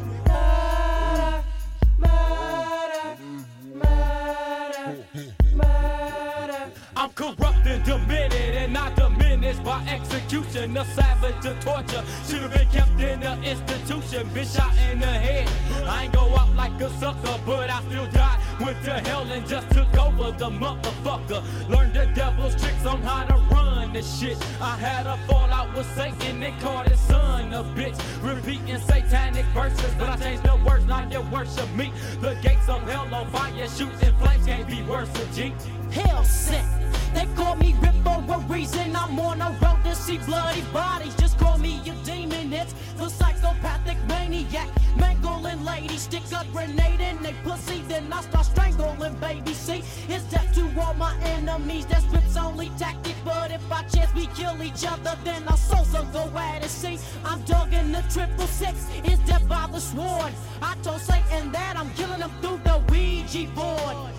Corrupt and demented and not diminished by execution. A savage of torture should have been kept in an institution. Been shot in the head. I ain't go out like a sucker, but I still died. Went to hell and just took over the motherfucker. Learned the devil's tricks on how to run this shit. I had a fallout with Satan and called his son a bitch. Repeating satanic verses, but I changed the words, not your worship me. The gates of hell on fire, shooting flames can't be worse than G. hell sent. They call me Rip for a reason. I'm on a road to see bloody bodies. Just call me a demon. It's the psychopathic maniac. Mangling ladies, stick a grenade in they pussy. Then I start strangling baby. See, it's death to all my enemies. That's Rip's only tactic. But if by chance we kill each other, then our souls will go at it. See, I'm dug in the triple six. It's death by the sword. I told Satan that I'm killing him through the Ouija board.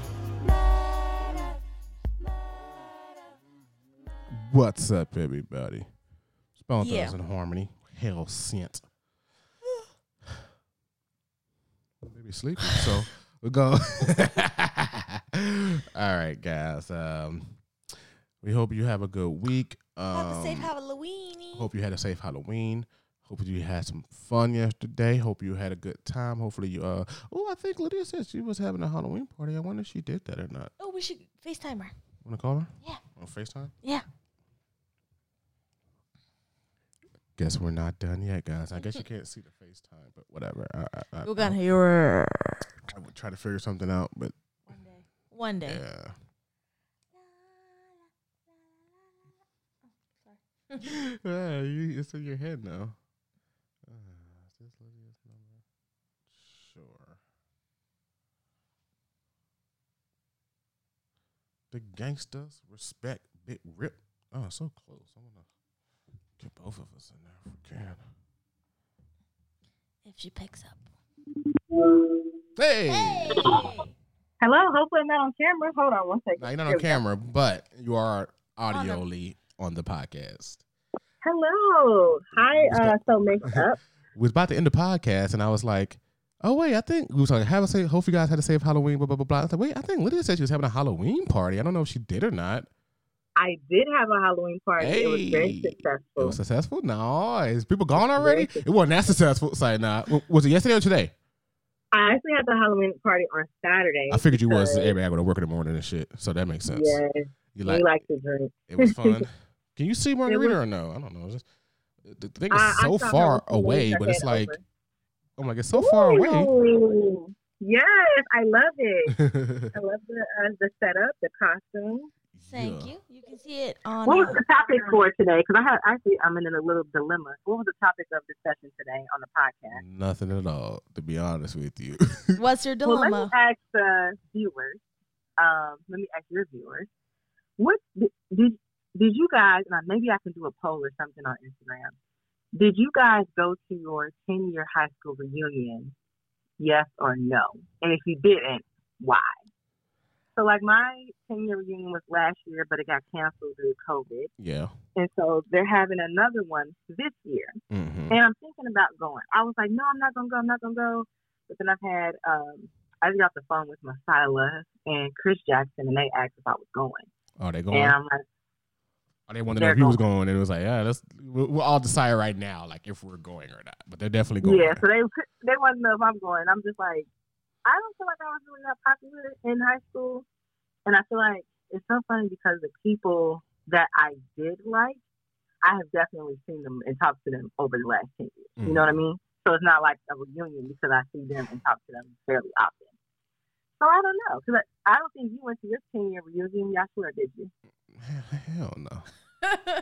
What's up, everybody? Spell Yeah. those in harmony. Hell sent. Maybe sleeping, so we'll go. All right, guys. Um, we hope you have a good week. Um, Have a safe Halloween. Hope you had a safe Halloween. Hope you had some fun yesterday. Hope you had a good time. Hopefully you uh oh I think Lydia said she was having a Halloween party. I wonder if she did that or not. Oh, we should FaceTime her. Wanna call her? Yeah. On FaceTime? Yeah. Guess we're not done yet, guys. I guess you can't see the FaceTime, but whatever. I, I, I, We're gonna hear her I would try to figure something out, but one day. One day. yeah. yeah, you, it's in your head now. Uh, is this Lydia's number? Sure. The gangsters respect Big Rip. Oh, so close. I'm gonna get both of us in there if we can. If she picks up. Hey, Hello, hopefully I'm not on camera. Hold on one second. now you're not Here on we go. camera, but you are audioly on the podcast. Hello. Hi, uh, so mixed up. we was about to end the podcast, and I was like, "Oh wait, I think we was like have a safe. Hope you guys had a safe Halloween." Blah blah blah blah. I was like, "Wait, I think Lydia said she was having a Halloween party. I don't know if she did or not. I did have a Halloween party. It was very successful. It was successful. No, is people gone already? It wasn't that successful. Sorry, nah. Was it yesterday or today? I actually had the Halloween party on Saturday. I figured you was. Everybody go to work in the morning and shit, so that makes sense. Yeah, You we like? like to drink. It was fun. Can you see Margarita was- or no? I don't know. Just, the thing is I- I so her far away, but it's like, over. I'm like, it's so far away. Ooh. Yes, I love it. I love the uh, the setup, the costume. Thank Yeah. you. You can see it on. What was the topic for today? Because I have actually I'm in a little dilemma. What was the topic of discussion today on the podcast? Nothing at all, to be honest with you. What's your Well, let dilemma? me ask the viewers. Um, let me ask your viewers. What did did, did you guys? And maybe I can do a poll or something on Instagram. Did you guys go to your 10 year high school reunion? Yes or no? And if you didn't, why? So, like, my 10 year reunion was last year, but it got canceled due to COVID. yeah. And so they're having another one this year. hmm And I'm thinking about going. I was like, no, I'm not gonna go. I'm not gonna go. But then I've had um, I just got the phone with Masila and Chris Jackson, and they asked if I was going. Oh, they going? And I'm like, I didn't want to know if he was going, and it was like, yeah, let's we'll, we'll all decide right now, like if we're going or not. But they're definitely going. yeah. So they they want to know if I'm going. I'm just like, I don't feel like I was really that popular in high school, and I feel like it's so funny because the people that I did like, I have definitely seen them and talked to them over the last ten years. You Mm. know what I mean? So it's not like a reunion because I see them and talk to them fairly often. So I don't know because I, I don't think you went to your ten year reunion. Swear, did you? Hell no.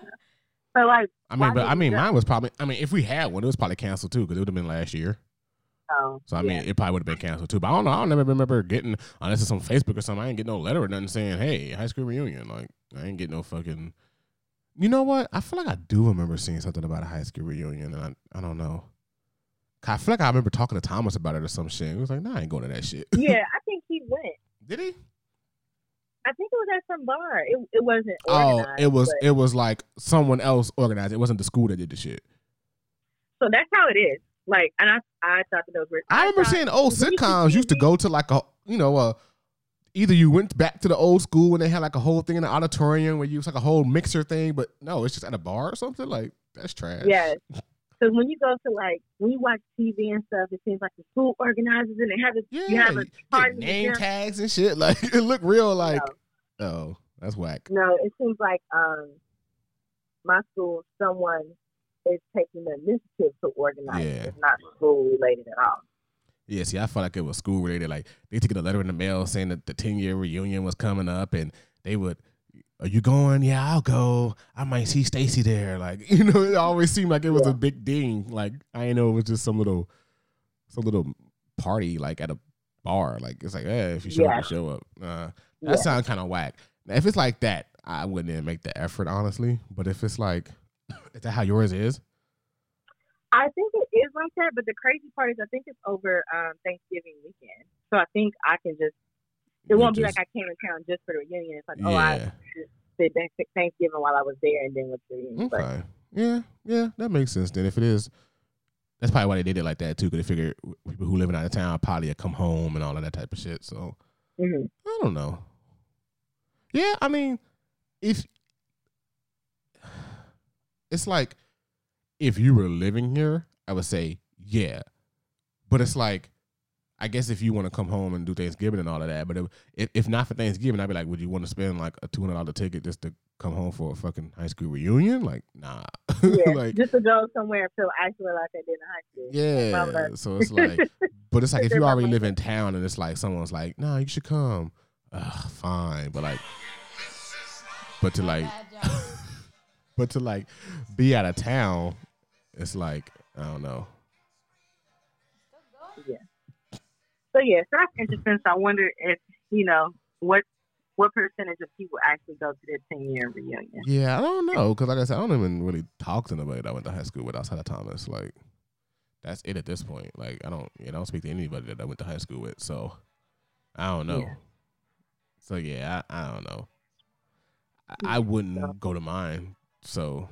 So like, I mean, but I mean, you mine was probably. I mean, if we had one, it was probably canceled too because it would have been last year. Oh, So I yeah. mean, it probably would have been canceled too. But I don't know. I don't never remember getting unless it's on Facebook or something. I ain't get no letter or nothing saying, "Hey, high school reunion." Like I ain't get no fucking. You know what? I feel like I do remember seeing something about a high school reunion, and I, I don't know. I feel like I remember talking to Thomas about it or some shit. He was like, "Nah, I ain't going to that shit." yeah, I think he went. Did he? I think it was at some bar. It, it wasn't. Oh, it was. It was like someone else organized. It wasn't the school that did the shit. So that's how it is. Like, and I, I thought that those were. I remember seeing old when you see sitcoms used to go to like a you know uh either you went back to the old school when they had like a whole thing in the auditorium where you was like a whole mixer thing, but no, it's just at a bar or something. Like that's trash. Yes. Because when you go to like when you watch TV and stuff, it seems like the school organizes it and have a Yeah, you have a party. name tags and shit. Like it looked real. Like oh, that's whack. No, it seems like um my school someone is taking the initiative to organize. Yeah. It's not school related at all. Yeah, see, I felt like it was school related. Like they took a letter in the mail saying that the ten year reunion was coming up, and they would, "Are you going? Yeah, I'll go. I might see Stacy there." Like you know, it always seemed like it was a big ding. Like I didn't know it was just some little, some little party like at a bar. Like it's like, eh, if you show Yeah. up, you show up. Uh, that Yeah. sounds kind of whack. Now, if it's like that, I wouldn't even make the effort honestly. But if it's like, is that how yours is? I think it is like that, but the crazy part is I think it's over um Thanksgiving weekend. So I think I can just it You won't be like I came in town just for the reunion. It's like, oh I Yeah. did Thanksgiving while I was there and then with the reunion. But Okay. Yeah, yeah, that makes sense. Then if it is, that's probably why they did it like that too. Because they figure people who living out of town probably will come home and all of that type of shit. So mhm. I don't know. Yeah, I mean, if it's like if you were living here, I would say yeah, but it's like. I guess if you want to come home and do Thanksgiving and all of that, but if, if if not for Thanksgiving, I'd be like, would you want to spend like a two hundred dollar ticket just to come home for a fucking high school reunion? Like, nah. yeah, like, just to go somewhere and feel actually like I did in high school. yeah. So it's like, but it's like if you already live in town and it's like someone's like, no, you should come. Ugh, fine, but like, but to like, but to like be out of town, it's like I don't know. Yeah. So yeah, so that's interesting. So I wonder if you know what what percentage of people actually go to their ten year reunion. Yeah, I don't know because like I said, I don't even really talk to nobody that went to high school with outside of Thomas. Like, that's it at this point. Like, I don't, you know, I don't speak to anybody that I went to high school with. So, I don't know. Yeah. So yeah, I, I don't know. I, I wouldn't go to mine. So,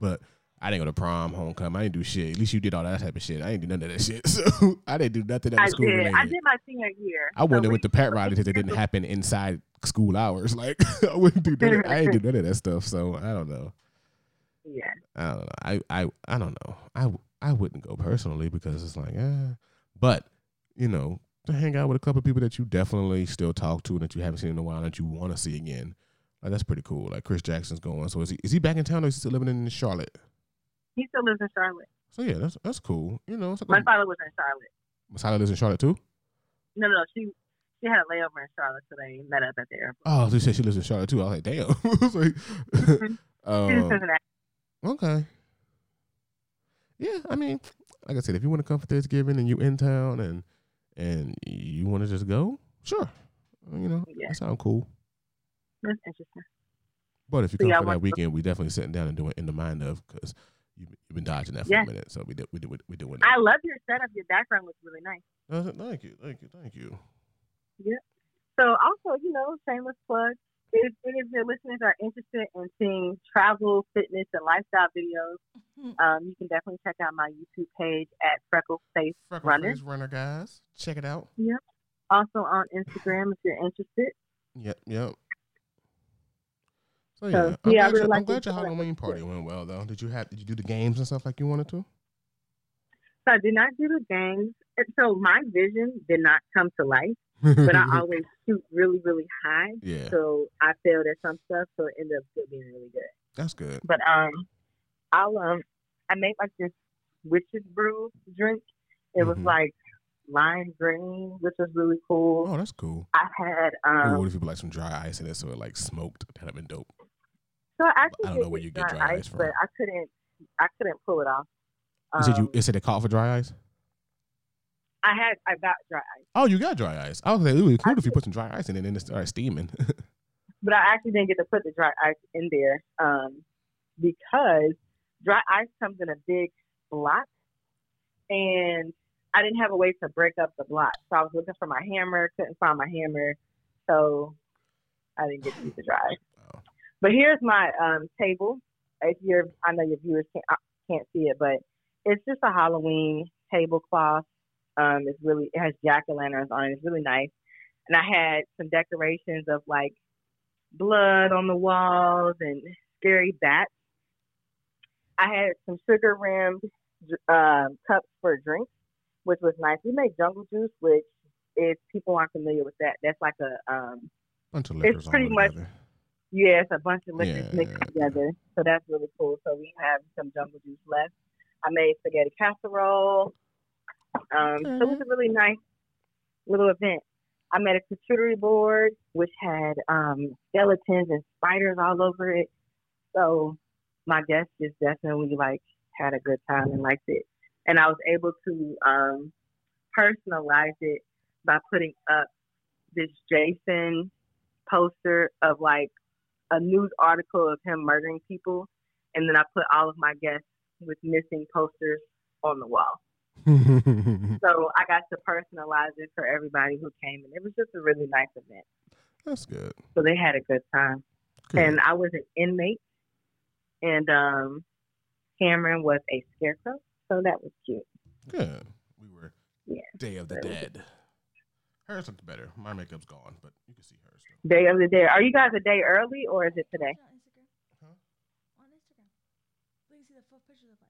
but I didn't go to prom, homecoming. I didn't do shit. At least you did all that type of shit. I didn't do none of that shit. So I didn't do nothing that I school did. related. I did my senior year. I wouldn't So have went to pet rally because it didn't happen inside school hours. Like I wouldn't do that. I didn't do none of that stuff. So I don't know. Yeah. I don't know. I I I don't know. I I wouldn't go personally because it's like, eh. But you know, to hang out with a couple of people that you definitely still talk to and that you haven't seen in a while and that you want to see again, like that's pretty cool. Like Chris Jackson's going. So is he is he back in town or is he still living in Charlotte? He still lives in Charlotte. So yeah, that's that's cool. You know, like My a, father was in Charlotte. My father lives in Charlotte too. No, no, she she had a layover in Charlotte, so they met up at the airport. Oh, they said she lives in Charlotte too. I was like, damn. Was like, in um, Okay. Yeah, I mean, like I said, if you want to come for Thanksgiving and you in town and and you want to just go, sure. You know, Yeah. that sounds cool. That's interesting. But if you So come yeah, for that want to- weekend, we definitely sitting down and doing in the mind of because you've, you've been dodging that for Yeah. a minute. So we do, we do, we doing I love your setup. Your background looks really nice. Uh, Thank you, thank you, thank you. Yeah. So also, you know, shameless plug. If any of your listeners are interested in seeing travel, fitness, and lifestyle videos, um, you can definitely check out my YouTube page at Freckle Face Freckle Runner. Face Runner, guys, check it out. Yep. Also on Instagram if you're interested. Yep, yep. So So, yeah, I'm yeah, glad, really your, I'm like glad your Halloween party went well though. Did you have did you do the games and stuff like you wanted to? So I did not do the games. And So my vision did not come to life but I always shoot really, really high. Yeah. So I failed at some stuff, so it ended up still being really good. That's good. But um, I'll um, I made like this witch's brew drink. It was Mhm. like lime green, which was really cool. Oh, that's cool. I had Ooh, um, what if you put like some dry ice in it so it like smoked? That'd have been dope. So I actually I don't know where you get dry dry ice, ice from. but I couldn't, I couldn't pull it off. You said you Um, it said it called for dry ice. I had, I got dry ice, Oh, you got dry ice. I was like, it would be cool if you put some dry ice in it and then it started steaming. but I actually didn't get to put the dry ice in there um, because dry ice comes in a big block, and I didn't have a way to break up the block. So I was looking for my hammer, couldn't find my hammer, so I didn't get to use the dry ice. But here's my um, table. If you're, I know your viewers can't uh, can't see it, but it's just a Halloween tablecloth. Um, it's really it has jack o' lanterns on it. It's really nice. And I had some decorations of like blood on the walls and scary bats. I had some sugar rimmed um, cups for drinks, which was nice. We made jungle juice, which if people aren't familiar with that, that's like a um, Bunch of It's pretty much- together. Yeah, it's a bunch of liquids Yeah. mixed together. So that's really cool. So we have some jungle juice left. I made spaghetti casserole. Um, So it was a really nice little event. I made a charcuterie board which had um, skeletons and spiders all over it. So my guests just definitely like had a good time and liked it. And I was able to um, personalize it by putting up this Jason poster of like a news article of him murdering people, and then I put all of my guests with missing posters on the wall. So I got to personalize it for everybody who came, and it was just a really nice event. That's good. So they had a good time, Good. and I was an inmate, and um, Cameron was a scarecrow, so that was cute. Good. We were Yeah. Day of the Dead. Hers looked better. My makeup's gone, but you can see hers. Still. Day of the day. Are you guys a day early or is it today? On Instagram. Huh? On Instagram. So you see the full picture of the.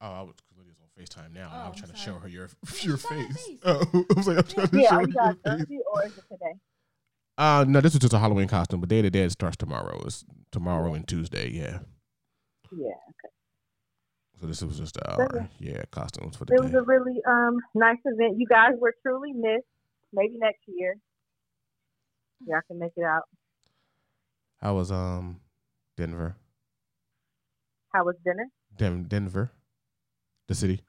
Oh, I was because Lydia's on Facetime now. and Oh, I'm I'm trying to show her your your show her face. face. Oh, I was like, I'm trying to Yeah, show are her you guys your face. early or is it today? Uh, no, this was just a Halloween costume, but Day of the Dead starts tomorrow. It's tomorrow and Tuesday. Yeah. Yeah. Okay. So this was just Sure. our yeah costumes for the It was a really um nice event. You guys were truly missed. Maybe next year. Y'all can make it out. How was um Denver? How was dinner? Den- Denver, the city.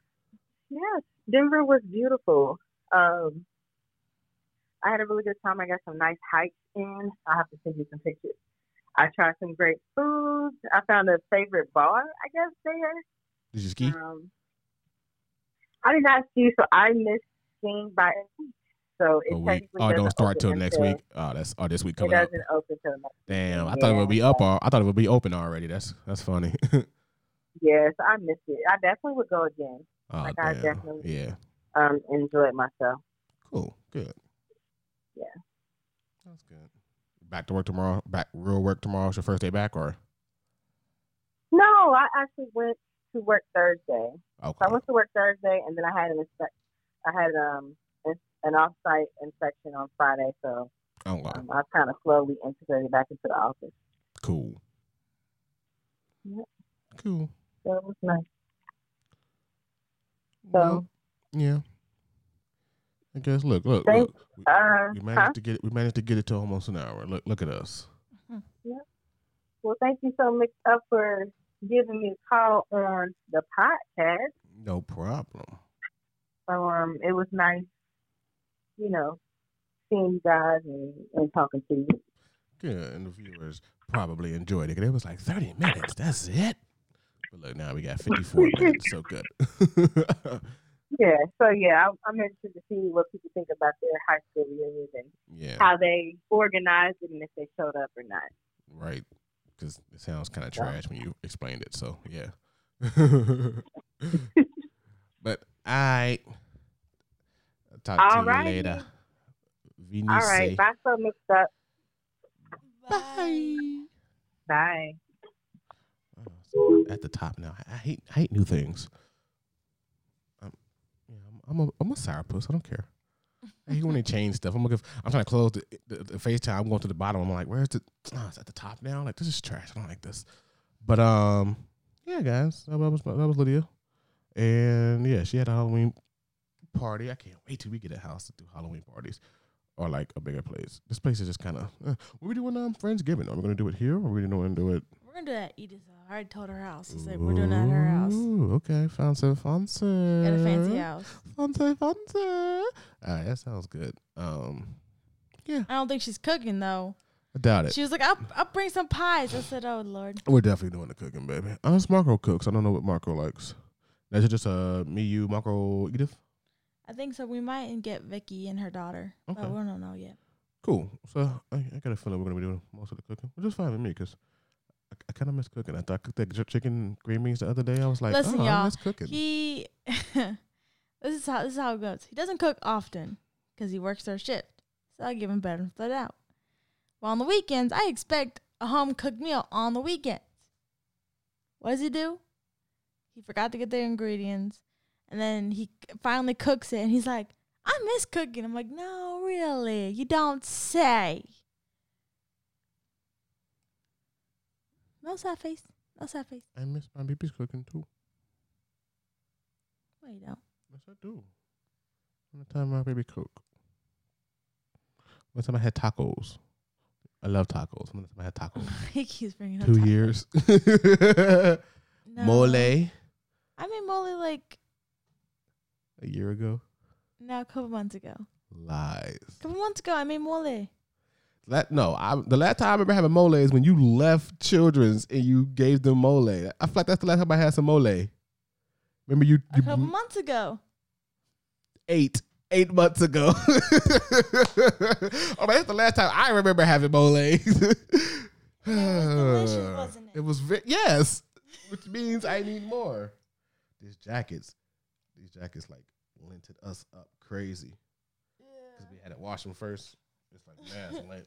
Yes, Denver was beautiful. Um, I had a really good time. I got some nice hikes in. I'll have to send you some pictures. I tried some great food. I found a favorite bar, I guess, there. Did you ski? Um, I did not ski, so I missed skiing by a week. So it Oh, we, oh, it don't doesn't start till next until- week. Oh, that's oh this week coming up. doesn't open till next. Damn, I thought it would be up. Or, I thought it would be open already. That's that's funny. Yes, I missed it. I definitely would go again. oh, Like, I damn. definitely- Yeah. Um, enjoyed myself. Cool. Good. Yeah. That's good. Back to work tomorrow. Back real work tomorrow. It's your first day back or? No, I actually went to work Thursday. Okay. So I went to work Thursday, and then I had an inspect. I had um an off-site inspection on Friday, so Oh, wow. um, I kind of slowly integrated back into the office. Cool. Yep. Cool. So it was nice. Well, yeah. I guess. Look, look, Thank- look. We, Uh, we managed huh? to get. We managed to get it to almost an hour. Look, look at us. Yeah. Well, thank you so much uh, for giving me a call on the podcast. No problem. So um, it was nice, you know, seeing you guys and, and talking to you. Good, and the viewers probably enjoyed it. It was like thirty minutes. That's it. But look, now we got fifty-four minutes. So good. Yeah, so yeah, I'm, I'm interested to see what people think about their high school reunions and yeah. how they organized it and if they showed up or not. Right. Because it sounds kind of trash when you explained it. So, yeah. but I talk to you Alrighty. later. Vinice. All right, bye, so mixed up. Bye. Bye. Oh, so At the top now. I hate I hate new things. I'm, yeah, I'm, I'm a I'm a sourpuss. I don't care. Hey, when they change stuff, I'm looking. I'm trying to close the, the, the FaceTime. I'm going to the bottom. I'm like, where's the? Oh, it's at the top now. Like this is trash. I don't like this. But um, yeah, guys, that was that was Lydia, and yeah, she had a Halloween party. I can't wait till we get a house to do Halloween parties or like a bigger place. This place is just kind of. Uh, what we doing um Friendsgiving? Are we gonna do it here or are we gonna do it? We're gonna do that at Edith's. I already told her house. I said we're doing that at her house. Ooh, okay, fancy, fancy. Got a fancy house. Fancy, fancy. All right, that sounds good. Um, yeah. I don't think she's cooking though. I doubt it. She was like, "I'll, I'll bring some pies." I said, "Oh Lord." We're definitely doing the cooking, baby. Unless Marco cooks. I don't know what Marco likes. That's just uh me, you, Marco, Edith. I think so. We might get Vicky and her daughter, Okay. but we don't know yet. Cool. So I, I got a feeling we're gonna be doing most of the cooking, which is fine with me because I, I kind of miss cooking. I thought I cooked that ch- chicken green beans the other day. I was like, Listen, oh, I y'all. I miss cooking. He, this is how this is how it goes. He doesn't cook often because he works third shift, so I give him that out. Well, on the weekends, I expect a home cooked meal on the weekends. What does he do? He forgot to get the ingredients, and then he finally cooks it, and he's like, "I miss cooking." I'm like, "No, really, you don't say." No sad face. No sad face. I miss my baby's cooking too. No, you don't. Yes, I do. One time my baby cook. One time I had tacos. I love tacos. One time I had tacos. he keeps bringing up Two tacos. years. No. Mole I made mole like a year ago. no, a couple months ago. Lies. A couple months ago, I made mole. That no, I, the last time I remember having mole is when you left Children's and you gave them mole. I feel like that's the last time I had some mole. Remember you, A you couple months ago. eight eight months ago. oh, that's the last time I remember having mole. delicious, wasn't it? It was yes, which means I need more. These jackets, these jackets like linted us up crazy because we had to wash them first. It's like man, lint.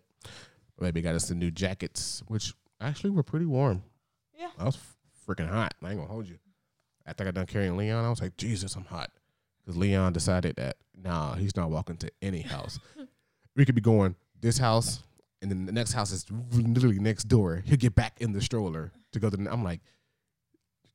Maybe got us some new jackets, which actually were pretty warm. Yeah. I was freaking hot. I ain't gonna hold you. After I got done carrying Leon, I was like, Jesus, I'm hot. Because Leon decided that, nah, he's not walking to any house. we could be going this house, and then the next house is literally next door. He'll get back in the stroller to go to the. I'm like,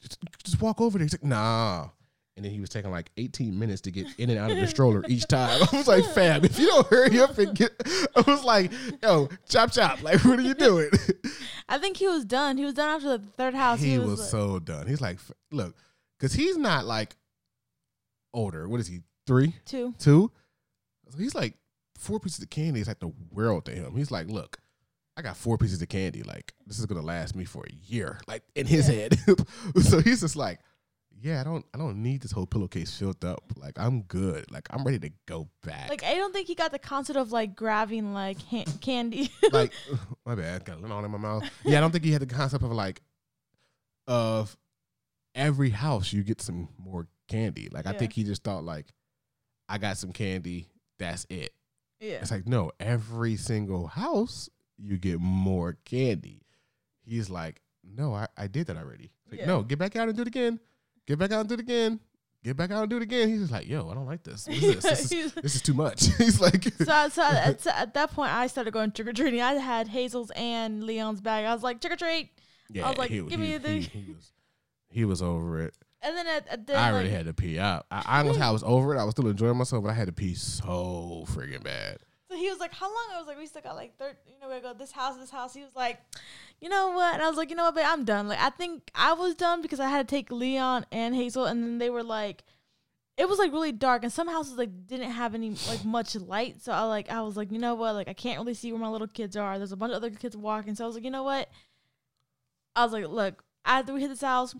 just, just walk over there. He's like, nah. And then he was taking like 18 minutes to get in and out of the stroller each time. I was like, fam, if you don't hurry up and get. I was like, yo, chop chop. Like, what are you doing? I think he was done. He was done after the third house. he was, like- so done. He's like, look, because he's not like older. What is he? Three, two. two. So he's like four pieces of candy is like the world to him. He's like, look, I got four pieces of candy. Like this is gonna last me for a year. Like in his head. so he's just like, yeah, I don't, I don't need this whole pillowcase filled up. Like I'm good. Like I'm ready to go back. Like I don't think he got the concept of like grabbing like ha- candy. like my bad, got a little in my mouth. Yeah, I don't think he had the concept of like of every house you get some more candy. Like I think he just thought like I got some candy, that's it. yeah. It's like no, every single house you get more candy. He's like, no, I, I did that already. Like, Yeah. no, get back out and do it again. Get back out and do it again. Get back out and do it again. He's just like, yo, I don't like this. What is this? This is, this is too much. He's like, so, so at, so at that point, I started going trick or treating. I had Hazel's and Leon's bag. I was like trick or treat, yeah, I was like, he, give he, me the- he, he was he was over it. and then at, at then, I already like, had to pee. Up. I, I, I honestly, I was over it. I was still enjoying myself, but I had to pee so friggin' bad. He was like, "How long?" I was like, "We still got like third. You know, we go this house, this house." He was like, "You know what?" And I was like, "You know what, babe? I'm done." Like, I think I was done because I had to take Leon and Hazel, and then they were like, it was like really dark, and some houses like didn't have any like much light. So I like, I was like, you know what? Like, I can't really see where my little kids are. There's a bunch of other kids walking. So I was like, you know what? I was like, look, after we hit this house.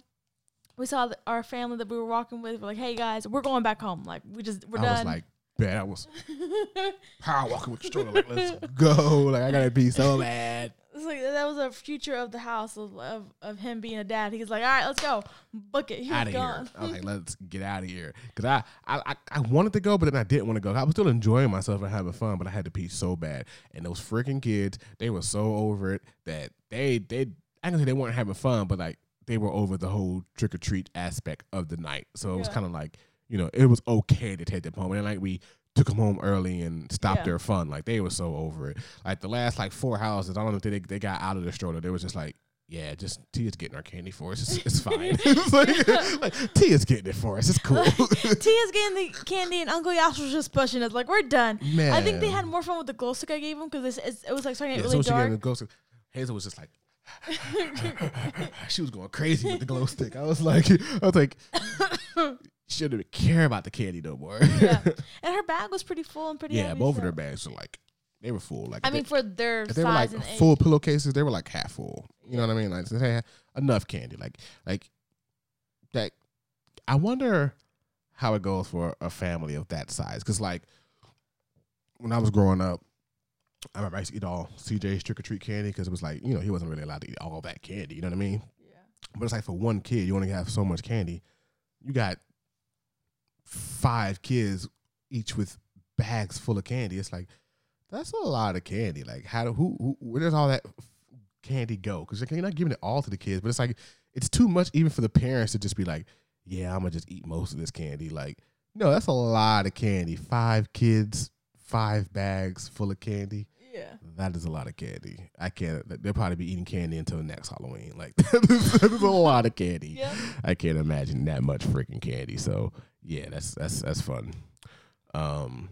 We saw our family that we were walking with. We're like, "Hey guys, we're going back home. Like, we just we're I done." was like, bad. I was power walking with the stroller. Like, let's go. Like, I gotta pee so bad. It's like that was a future of the house of, of, of him being a dad. He's like, all right, let's go, book it. He Out was here. gone. I was like, let's get out of here. Cause I, I, I, I wanted to go, but then I didn't want to go. I was still enjoying myself and having fun, but I had to pee so bad. And those freaking kids, they were so over it that they, they, I can say they weren't having fun, but like they were over the whole trick or treat aspect of the night. So it was Yeah. kind of like, you know, it was okay to take them home. And then like we took them home early and stopped Yeah. their fun. Like they were so over it. Like the last like four houses, I don't know if they they got out of the stroller. They was just like. Yeah, just Tia's getting our candy for us. It's, it's fine. it's like, like Tia's getting it for us. It's cool. Tia's getting the candy, and Uncle Yash was just pushing us like we're done. I think they had more fun with the glow stick I gave him because it was like starting to Yeah, get so really she got dark. the glow stick. Hazel was just like, she was going crazy with the glow stick. I was like, I was like, she didn't even care about the candy no more. yeah, and her bag was pretty full and pretty. Yeah, heavy, both so- of their bags were like, they were full. Like, I mean, they, for their they were like and age. full pillowcases, they were like half full. You know what I mean? Like, they had enough candy. Like, like that. I wonder how it goes for a family of that size. Because like when I was growing up, I remember I used to eat all CJ's trick or treat candy because it was like you know he wasn't really allowed to eat all that candy. You know what I mean? Yeah. But it's like for one kid, you only have so much candy. You got five kids each with bags full of candy. It's like that's a lot of candy. Like how do who, who where does all that candy go? Because you're not giving it all to the kids, but it's like it's too much even for the parents to just be like, yeah, I'm gonna just eat most of this candy. Like no, that's a lot of candy. Five kids, five bags full of candy. Yeah. That is a lot of candy. I can't. They'll probably be eating candy until next Halloween. Like that is, that is a lot of candy. Yep. I can't imagine that much freaking candy. So yeah, that's that's that's fun. Um,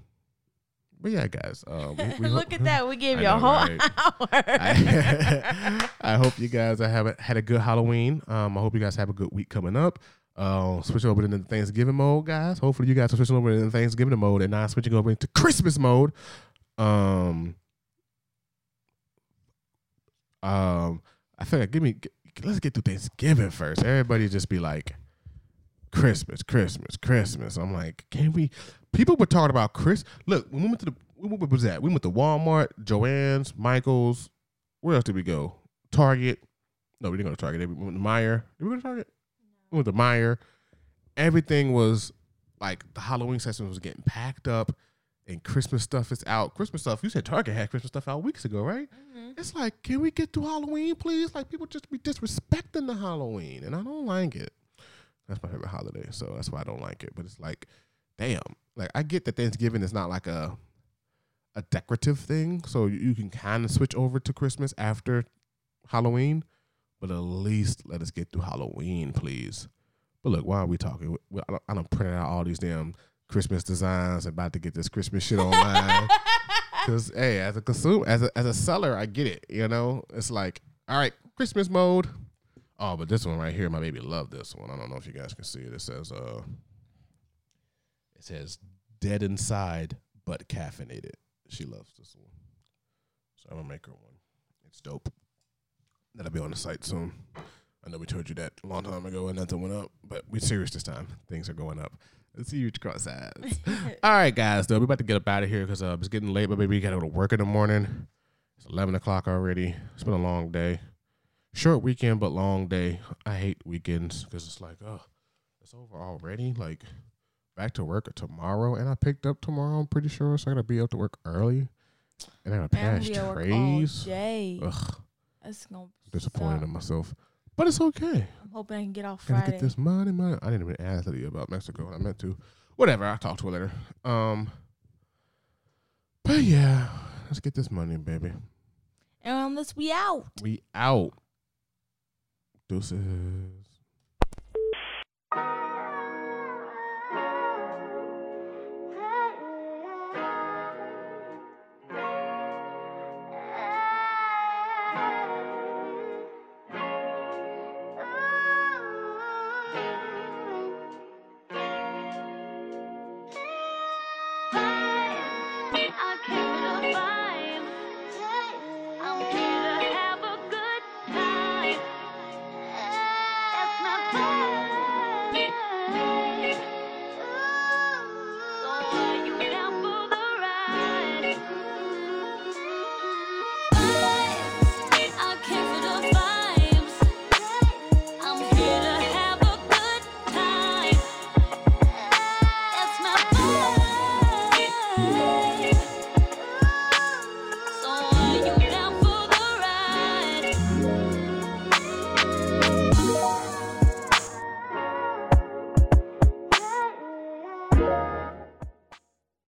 but yeah, guys. Um, we, we Look at that. We gave you a whole right? hour. I, I hope you guys have a, had a good Halloween. Um, I hope you guys have a good week coming up. Uh, switch over into Thanksgiving mode, guys. Hopefully, you guys are switching over into Thanksgiving mode and not switching over into Christmas mode. Um, um, I feel like give me. Let's get through Thanksgiving first. Everybody just be like, Christmas, Christmas, Christmas. I'm like, can we? People were talking about Chris. Look, when we went to the, what was that? We went to Walmart, Joann's, Michaels. Where else did we go? Target. No, we didn't go to Target. We went to Meijer. Did we go to Target? We went to Meijer. Everything was like the Halloween section was getting packed up, and Christmas stuff is out. Christmas stuff. You said Target had Christmas stuff out weeks ago, right? Mm-hmm. It's like, can we get to Halloween, please? Like people just be disrespecting the Halloween, and I don't like it. That's my favorite holiday, so that's why I don't like it. But it's like, damn, like I get that Thanksgiving is not like a a decorative thing, so you, you can kind of switch over to Christmas after Halloween, but at least let us get through Halloween, please. But look, why are we talking? I don't, I don't print out all these damn Christmas designs. About to get this Christmas shit online. Because hey, as a consumer, as a as a seller, I get it. You know, it's like, all right, Christmas mode. Oh, but this one right here, my baby loved this one. I don't know if you guys can see it. It says, uh, it says dead inside but caffeinated. She loves this one, so I'm gonna make her one. It's dope. That'll be on the site soon. I know we told you that a long time ago and nothing went up, but we're serious this time. Things are going up. Let's see you cross eyes. All right, guys, though, we're about to get up out of here because uh, it's getting late, but baby, we got to go to work in the morning. It's 11 o'clock already. It's been a long day. Short weekend, but long day. I hate weekends because it's like, oh, it's over already. Like, back to work tomorrow, and I picked up tomorrow, I'm pretty sure. So I got to be up to work early. And I got to Man, pass we at work trays. Ugh, That's gonna disappointed suck. in myself. But it's okay. I'm hoping I can get off Friday. Gotta get this money, money. I didn't even ask you about Mexico. I meant to. Whatever. I'll talk to her later. Um. But yeah, let's get this money, baby. And on this, we out. We out. Deuces.